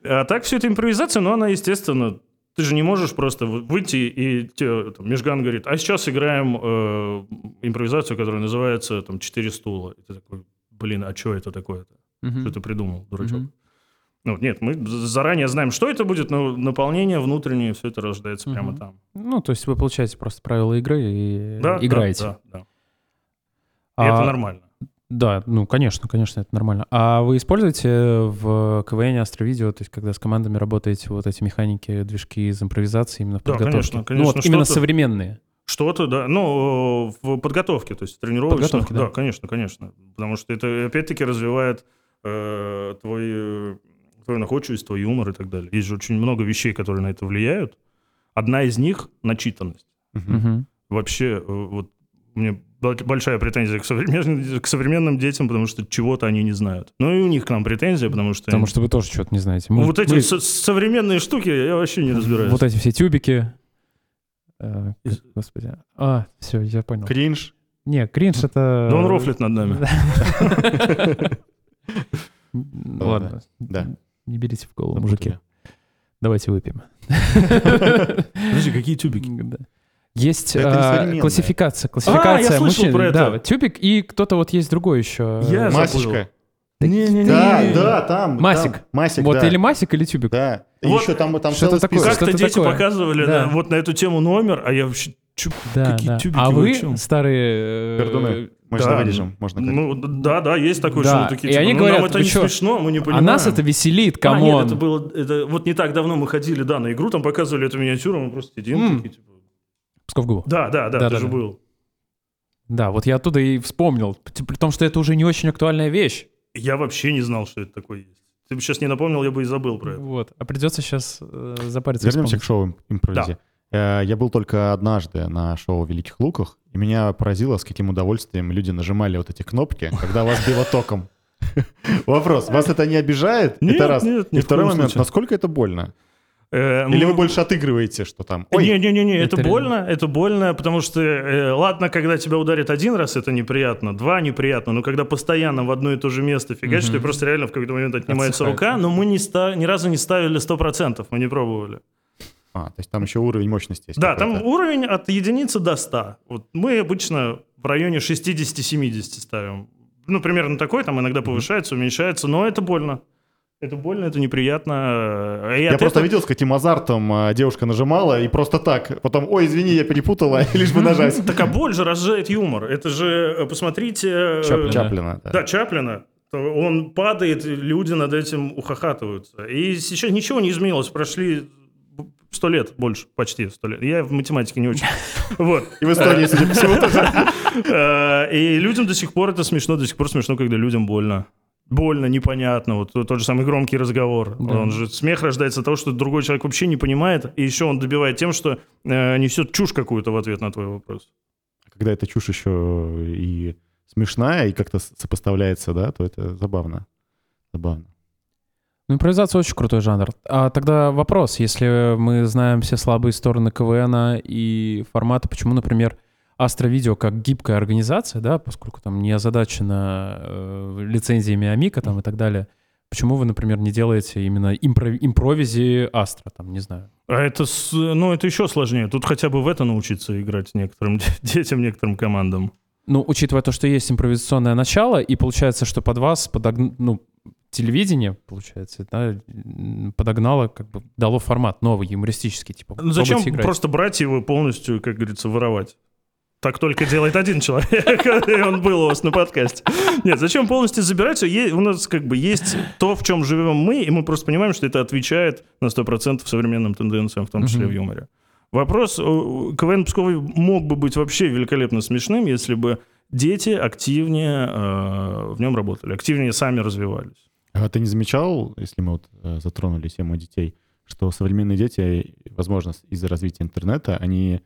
А так все это импровизация, но она, естественно, ты же не можешь просто выйти и тебе там, Межган говорит, а сейчас играем э, импровизацию, которая называется там «Четыре стула». И ты такой, блин, а что это такое-то? Мгм. Что ты придумал, дурачок? Мгм. Ну, нет, мы заранее знаем, что это будет, но наполнение внутреннее, все это рождается прямо Мгм. там. Ну, то есть вы получаете просто правила игры и Да, да, играете. Да, да. И А- это нормально. Да, ну, конечно, конечно, это нормально. А вы используете в КВН Астровидео, то есть когда с командами работаете, вот эти механики, движки из импровизации именно в Да, подготовке? конечно, Ну, конечно, вот именно современные. Что-то, да. Ну, в подготовке, то есть тренировочных. Подготовке, да. да. конечно, конечно. Потому что это, опять-таки, развивает э, твой, твою находчивость, твой юмор и так далее. Есть же очень много вещей, которые на это влияют. Одна из них — начитанность. Мгм. Вообще, э, вот мне бо- большая претензия к современным, к современным детям, потому что чего-то они не знают. Ну и у них к нам претензия, потому что... Потому что вы тоже что-то не знаете. Мы- вот эти мы- со- современные штуки я вообще не разбираюсь. Вот эти все тюбики. Э, Из- Господи. А, все, я понял. Кринж. Не, кринж это... Да он рофлит над нами. Ладно. Да. Не берите в голову, мужики. Давайте выпьем. Подожди, какие тюбики? Да. Есть Это не а, современное. классификация. Классификация слышал мужчин. про Да, это. тюбик и кто-то вот есть другой еще. Я. Масечка. Не-не-не. Да, да, там. Масик. там. Масик, Вот да. или масик, или тюбик. Да. И Вот еще там, там что-то такое. Как-то что-то дети такое. показывали Да. да, вот на эту тему номер, а я вообще... чё, Да, какие да. тюбики А вы, старые... э, Пердуны. Мы Да, вырежем, можно как Ну, да, да, есть такое, Да, что мы такие, и типа, они ну, говорят, нам это не чё? смешно, мы не А понимаем. нас это веселит, А, камон. нет, это было, это, вот не так давно мы ходили, да, на игру, там показывали эту миниатюру, мы просто сидим такие, типа... Псков губу. Да, да, да, Да, ты да, же да. был. Да, вот я оттуда и вспомнил. При том, что это уже не очень актуальная вещь. Я вообще не знал, что это такое есть. Ты бы сейчас не напомнил, я бы и забыл про это. Вот. А придется сейчас э, запариться. Вернемся к вспомнить. шоу импровизе. Э, Я был только однажды на шоу в Великих Луках, и меня поразило, с каким удовольствием люди нажимали вот эти кнопки, когда вас било током. Вопрос, вас это не обижает? Нет, Это раз. нет, И второй момент, насколько это больно? Э, Или мы- вы больше отыгрываете, что там? Не-не-не, это, Это реально. больно, это больно, потому что, э, ладно, когда тебя ударит один раз, это неприятно, два неприятно, но когда постоянно в одно и то же место фигачишь, Мгм. ты просто реально в какой-то момент отнимается Отсыхает. рука, но мы не ста- ни разу не ставили 100%, мы не пробовали. А, то есть там еще уровень мощности есть. Да, там уровень от единицы до 100. Вот мы обычно в районе 60-70 ставим. Ну, примерно такой, там иногда повышается, уменьшается, но это больно. Это больно, это неприятно. И Я просто этого- видел, с каким азартом а, девушка нажимала, и просто так. Потом, ой, извини, я перепутала, лишь бы нажать. Так а боль же разжает юмор. Это же, э, посмотрите... э, Чаплин. Чаплина, да. Чаплина. Он падает, люди над этим ухахатываются. И сейчас ничего не изменилось. Прошли сто лет больше, почти сто лет. Я в математике не очень. Вот. И в Эстонии, судя по всему, тоже. Э, И людям до сих пор это смешно. До сих пор смешно, когда людям больно. Больно, непонятно. Вот тот же самый громкий разговор. Да. Он же смех рождается от того, что другой человек вообще не понимает. И еще он добивает тем, что э, несет чушь какую-то в ответ на твой вопрос. Когда эта чушь еще и смешная, и как-то сопоставляется, да, то это забавно. Забавно. Ну, импровизация очень крутой жанр. А тогда вопрос, если мы знаем все слабые стороны КВН и формата, почему, например, Астровидео как гибкая организация, да, поскольку там не озадачена э, лицензиями Амика там и так далее, почему вы, например, не делаете именно импро- импровизи Астра, там, не знаю. А это, с- ну, это еще сложнее. Тут хотя бы в это научиться играть некоторым детям, некоторым командам. Ну, учитывая то, что есть импровизационное начало, и получается, что под вас подогн... ну, телевидение, получается, да, подогнало, как бы дало формат новый, юмористический, типа. Ну, зачем играть. просто брать его полностью, как говорится, воровать? Так только делает один человек, и он был у вас на подкасте. Нет, зачем полностью забирать все? У нас как бы есть то, в чем живем мы, и мы просто понимаем, что это отвечает на 100% современным тенденциям, в том числе в юморе. Вопрос, э, КВН Псковый мог бы быть вообще великолепно смешным, если бы дети активнее э, в нем работали, активнее сами развивались. А ты не замечал, если мы вот э, затронули тему детей, что современные дети, возможно, из-за развития интернета, они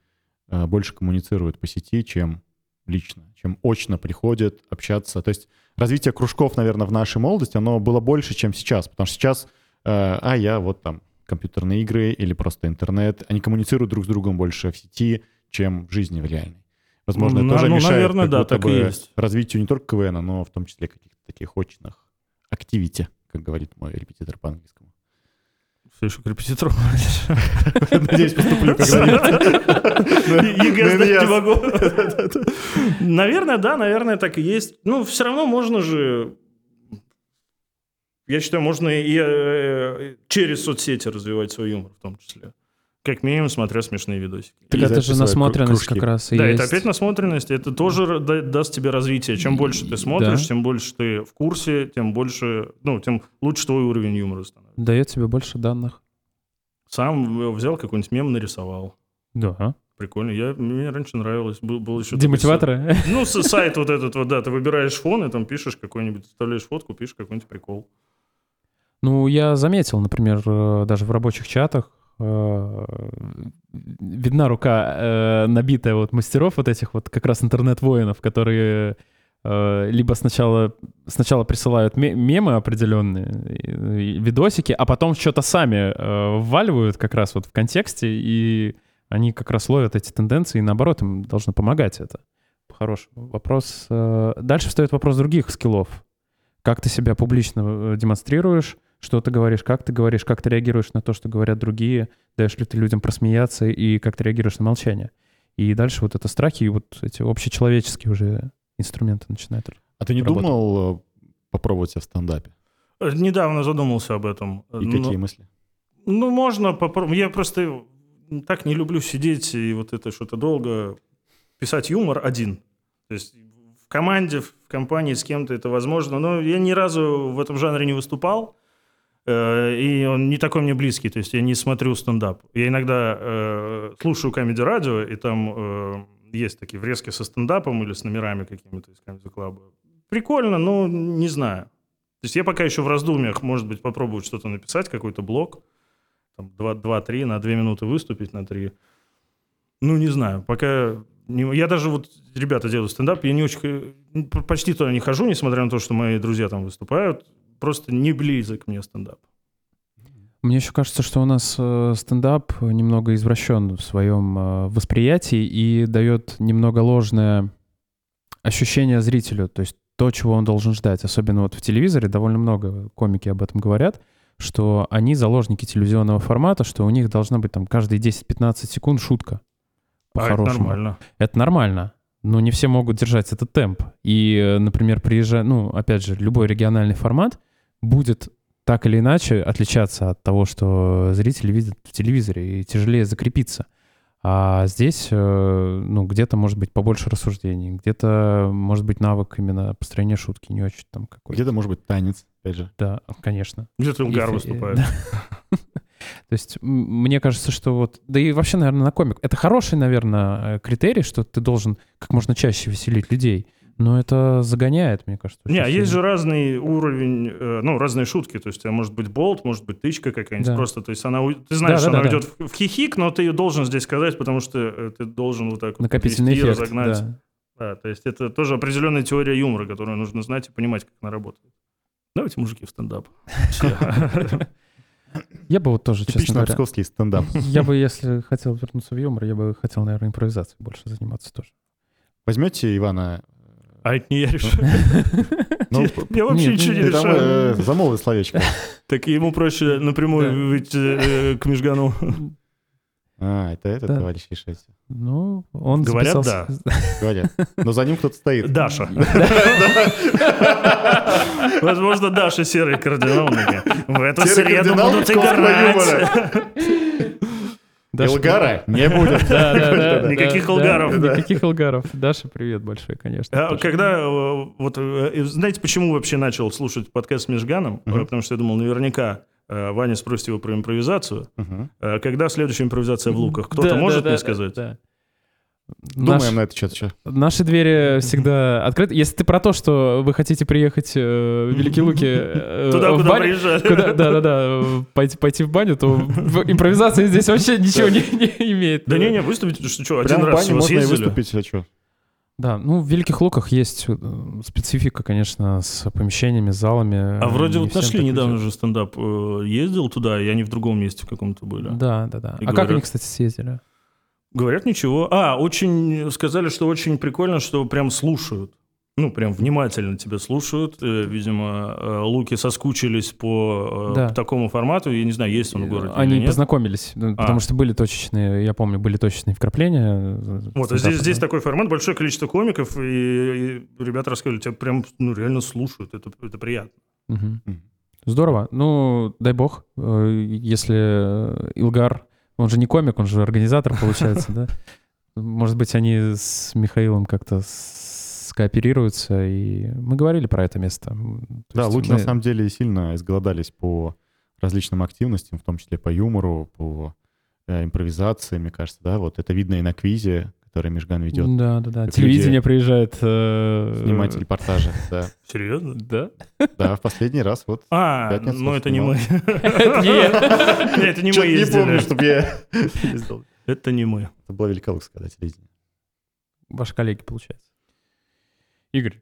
больше коммуницируют по сети, чем лично, чем очно приходят общаться. То есть развитие кружков, наверное, в нашей молодости, оно было больше, чем сейчас. Потому что сейчас, э, а я вот там компьютерные игры или просто интернет, они коммуницируют друг с другом больше в сети, чем в жизни в реальной. Возможно, Ну, это тоже ну, мешает наверное, да, так и есть. развитию не только КВН, но в том числе каких-то таких очных activity, как говорит мой репетитор по английскому. Все еще к репетитору. Надеюсь, поступлю когда-нибудь. ЕГЭ сдать Я- не могу. Наверное, да, наверное, так и есть. Ну, все равно можно же... Я считаю, можно и э, через соцсети развивать свой юмор в том числе. Как минимум, смотря смешные видосики. Так И это же насмотренность кружки. как раз и Да, есть. это опять насмотренность. Это тоже да- даст тебе развитие. Чем больше ты смотришь, тем больше ты в курсе, тем больше, ну, тем лучше твой уровень юмора становится. Дает тебе больше данных. Сам взял какой-нибудь мем, нарисовал. Да. Прикольно. Я, мне раньше нравилось. Был, был еще такой Демотиваторы? сайт. Ну, сайт вот этот вот, да, ты выбираешь фон, и там пишешь какой-нибудь, вставляешь фотку, пишешь какой-нибудь прикол. Ну, я заметил, например, э, даже в рабочих чатах видна рука, э, набитая вот мастеров вот этих вот как раз интернет-воинов, которые э, либо сначала, сначала присылают ме- мемы определенные, видосики, а потом что-то сами э, вваливают как раз вот в контексте, и они как раз ловят эти тенденции, и наоборот, им должно помогать это. По-хорошему. Вопрос... э, Дальше встает вопрос других скиллов. Как ты себя публично э, демонстрируешь, что ты говоришь, как ты говоришь, как ты реагируешь на то, что говорят другие, даешь ли ты людям просмеяться и как ты реагируешь на молчание. И дальше вот это страхи и вот эти общечеловеческие уже инструменты начинают. А ты не Работа. думал э, попробовать себя в стендапе? Э, Недавно задумался об этом. И Ну, какие мысли? Ну, можно попробовать. Я просто так не люблю сидеть и вот это что-то долго писать юмор один. То есть в команде, в компании с кем-то это возможно. Но я ни разу в этом жанре не выступал. Э, И он не такой мне близкий, то есть я не смотрю стендап. Я иногда э, слушаю комедий радио, и там э, есть такие врезки со стендапом или с номерами какими-то из комедий клаба. Прикольно, но не знаю. То есть я пока еще в раздумьях, может быть, попробовать что-то написать, какой-то блог, там 2-3, на 2 минуты выступить, на 3. Ну, не знаю, пока... не- Я даже вот, ребята делают стендап, я не очень... Почти туда не хожу, несмотря на то, что мои друзья там выступают. Просто не близок мне стендап. Мне еще кажется, что у нас э, стендап немного извращен в своем э, восприятии и дает немного ложное ощущение зрителю, то есть то, чего он должен ждать. Особенно вот в телевизоре довольно много комики об этом говорят, что они заложники телевизионного формата, что у них должна быть там каждые 10-15 секунд шутка. А это нормально. Это нормально. Но не все могут держать этот темп. И, э, например, приезжая, ну, опять же, любой региональный формат будет так или иначе отличаться от того, что зрители видят в телевизоре, и тяжелее закрепиться. А здесь, э, ну, где-то может быть побольше рассуждений, где-то может быть навык именно построения шутки не очень там какой-то. Где-то, может быть, танец, опять же. Да, конечно. Где-то Илгар И- выступает. То есть мне кажется, что вот... Да и вообще, наверное, на комик. Это хороший, наверное, э, критерий, что ты должен как можно чаще веселить людей. Но это загоняет, мне кажется. Не, а есть же разный уровень, э, ну, разные шутки. То есть, у тебя может быть болт, может быть тычка какая-нибудь. Да. Просто, то есть, она, ты знаешь, Да, да, она да, уйдет в- в хихик, но ты ее должен здесь сказать, потому что э, ты должен вот так вот Накопительный подвести, эффект, разогнать. да. Да, то есть, это тоже определенная теория юмора, которую нужно знать и понимать, как она работает. Давайте, мужики, в стендап. Я бы вот тоже, честно Типично говоря... псковский стендап. Я бы, если хотел вернуться в юмор, я бы хотел, наверное, импровизацией больше заниматься тоже. Возьмете Ивана... А это не я решаю. Ну, Я вообще ничего не решаю. э, замолвил словечко. Так ему проще напрямую Да. выйти э, к Межгану. А, это этот Да. товарищ решайте. Ну, он Говорят, записался- Говорят. Но за ним кто-то стоит. Даша. Возможно, Даша серый кардинал. В эту среду будут играть. Даша, Илгара не будет. Да, да, Никаких Илгаров. Никаких Илгаров. Даша, привет большой, конечно. А. Когда, э, вот, э, знаете, почему вообще начал слушать подкаст с Межганом? Мгм. Потому что я думал, наверняка э, Ваня спросит его про импровизацию. Э, Когда следующая импровизация в луках? Кто-то может мне сказать? Думаем Наш- на это что-то. Наши двери всегда открыты. Если ты про то, что вы хотите приехать э, в Великие Луки э, Туда, в куда баню- куда- Да-да-да, пойти, пойти в баню, то импровизация здесь вообще ничего не, не имеет. Да не-не, выступить, что, что один раз всего можно и выступить, а что? Да, ну в Великих Луках есть э, специфика, конечно, с помещениями, с залами. А вроде вот нашли недавно везет. же стендап. э, Ездил туда, и они в другом месте в каком-то были. Да, да, да. И А как они, кстати, съездили? Говорят, ничего. А, очень сказали, что очень прикольно, что прям слушают. Ну, прям внимательно тебя слушают. Э, Видимо, э, луки соскучились по э, Да. такому формату. Я не знаю, есть он в городе или Они нет. познакомились, А. потому что были точечные, я помню, были точечные вкрапления. э, Вот, а здесь, стендапа, здесь да. такой формат, большое количество комиков, и, и ребята рассказывали, тебя прям ну, реально слушают, это, это приятно. Мгм. Здорово. Ну, дай бог, э, если э, Илгар, он же не комик, он же организатор, получается, да? Может быть, они с Михаилом как-то скооперируются, и мы говорили про это место. То Да, Луки мы- на самом деле сильно изголодались по различным активностям, в том числе по юмору, по э, импровизации, мне кажется, да, вот это видно и на квизе, который Межган ведет, Да, да, да. Как Телевидение люди приезжает. э, снимать репортажи, да. Серьезно? Да? Да, в последний раз вот. А, ну это не мы. Нет, это не мы Чё-то не ездили. помню, чтобы я ездил. Это не мы. Это было Великолукское, да, телевидение. Ваши коллеги, получается. Игорь,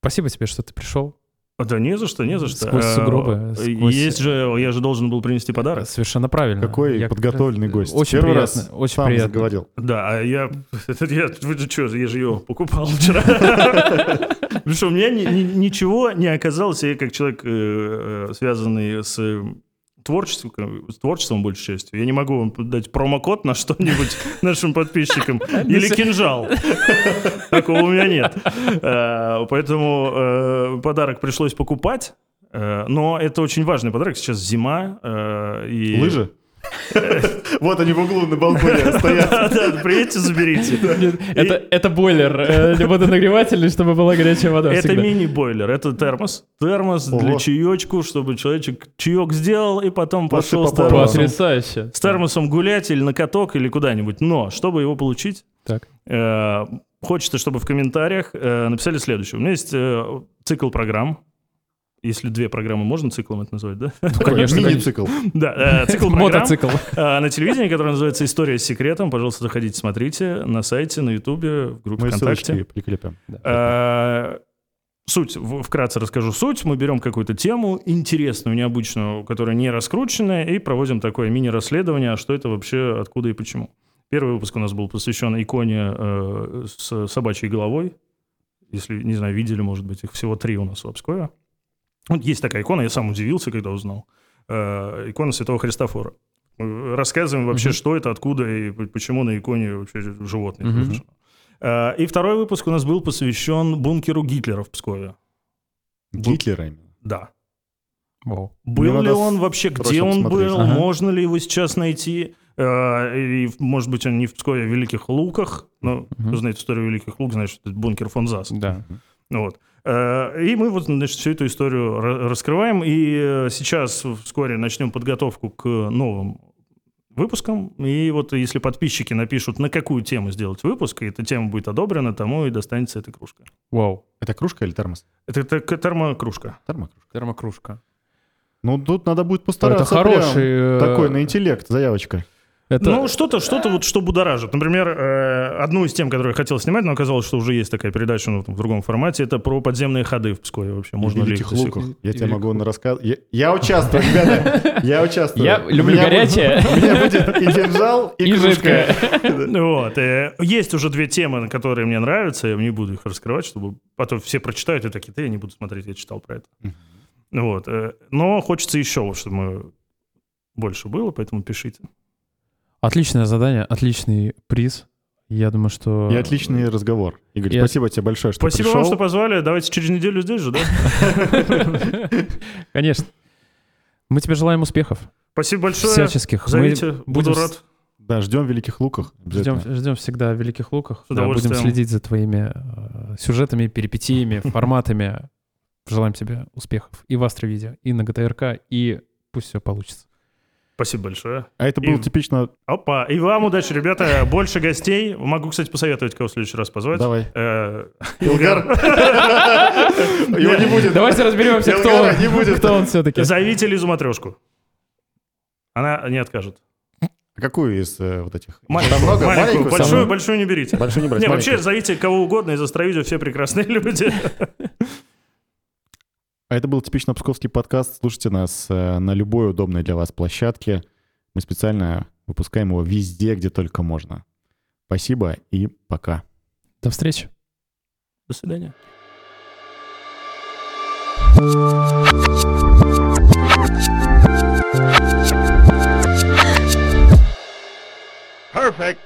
спасибо тебе, что ты пришел. А, Да не за что, не за что. Сквозь А, сугробы, сквозь- Есть же, я же должен был принести подарок. Совершенно правильно. Какой Я подготовленный раз- гость. Очень Первый приятно. раз очень сам приятно. заговорил. Да, а я... Это я... Вы же что, я же его покупал вчера. Потому что у меня ни- ни- ничего не оказалось. Я как человек, э, э, связанный с э, творчеством, с творчеством большей частью, я не могу вам дать промокод на что-нибудь нашим подписчикам или кинжал. Такого у меня нет. Э, Поэтому э, подарок пришлось покупать. Э, Но это очень важный подарок. Сейчас зима. и- Лыжи? Вот они в углу на балконе стоят. Да, да, приедьте, заберите. Это, это бойлер э, водонагревательный, чтобы была горячая вода. Это мини-бойлер, это термос. Термос Ого. для чаечку, чтобы человечек чаек сделал и потом Вот пошел с термосом, Потрясающе. с термосом гулять или на каток или куда-нибудь. Но, чтобы его получить, Так. э, хочется, чтобы в комментариях э, написали следующее. У меня есть э, цикл программ. Если две программы можно циклом это назвать, да? Ну, конечно, Мини-цикл. Да, э, цикл Мотоцикл. э, на телевидении, который называется «История с секретом». Пожалуйста, заходите, смотрите на сайте, на Ютубе, в группе Мы ВКонтакте. ссылочки прикрепим. Э, Суть, вкратце расскажу суть. Мы берем какую-то тему интересную, необычную, которая не раскрученная, и проводим такое мини-расследование, а что это вообще, откуда и почему. Первый выпуск у нас был посвящен иконе э, с собачьей головой. Если, не знаю, видели, может быть, их всего три у нас в Обскове. Вот есть такая икона, я сам удивился, когда узнал. Э, икона Святого Христофора. Мы рассказываем вообще, Мгм. что это, откуда и почему на иконе вообще Мгм. изображено. Э, И второй выпуск у нас был посвящен бункеру Гитлера в Пскове. Гитлера именно. Да. Вау. Был Мне ли он вообще, где он посмотреть. был, Ага. можно ли его сейчас найти? Э, И, может быть, он не в Пскове, а в Великих Луках. Ну, Мгм. кто знает историю Великих Лук, знает, что это бункер фон Зас. Да. Ну Вот. Э, И мы вот, значит, всю эту историю ра- раскрываем. И э, сейчас вскоре начнем подготовку к новым выпускам. И вот если подписчики напишут, на какую тему сделать выпуск, и эта тема будет одобрена, тому и достанется эта кружка. Вау. Это кружка или термос? Это, это термокружка. Термокружка. Термокружка. Ну, тут надо будет Это постараться. хороший... прям э, Такой на интеллект, заявочка. Это... Ну, что-то, что-то вот, что будоражит. Например, э, одну из тем, которую я хотел снимать, но оказалось, что уже есть такая передача ну, в другом формате, это про подземные ходы в Пскове вообще. Можно ли их Луках. Я И тебе могу рассказать. Я, я участвую, ребята. Я участвую. Я люблю меня горячее. будет- У меня будет и кинжал, и И кружка. Вот. э, есть уже две темы, которые мне нравятся, я не буду их раскрывать, чтобы потом все прочитают и такие, да я не буду смотреть, я читал про это. Вот. э, Но хочется еще, чтобы мы больше было, поэтому пишите. Отличное задание, отличный приз. Я думаю, что... И отличный разговор. Игорь, Я- спасибо тебе большое, что Спасибо пришел. вам, что позвали. Давайте через неделю здесь же, да? Конечно. Мы тебе желаем успехов. Спасибо большое. Всяческих. Мы Зовите, буду будем рад. Да, ждем в Великих Луках. Ждем, ждем всегда в Великих Луках. С Да, будем следить за твоими э, сюжетами, перипетиями, форматами. Желаем тебе успехов и в Астровидео, и на ГТРК, и пусть все получится. Спасибо большое. А это было И- типично... Опа, и вам удачи, ребята. Больше гостей. Могу, кстати, посоветовать, кого в следующий раз позвать. Давай. Э, Илгар. Его не будет. Давайте разберемся, кто он, не будет. кто он все-таки. Зовите Лизу Матрешку. Она не откажет. А Какую из э, вот этих? Маленькую, Там много? маленькую, Маленькую большую, самую? большую не берите. Большую не брать, Не, вообще зовите кого угодно из Астровидео, все прекрасные люди. А это был типично псковский подкаст. Слушайте нас э, на любой удобной для вас площадке. Мы специально выпускаем его везде, где только можно. Спасибо и пока. До встречи. До свидания. Perfect.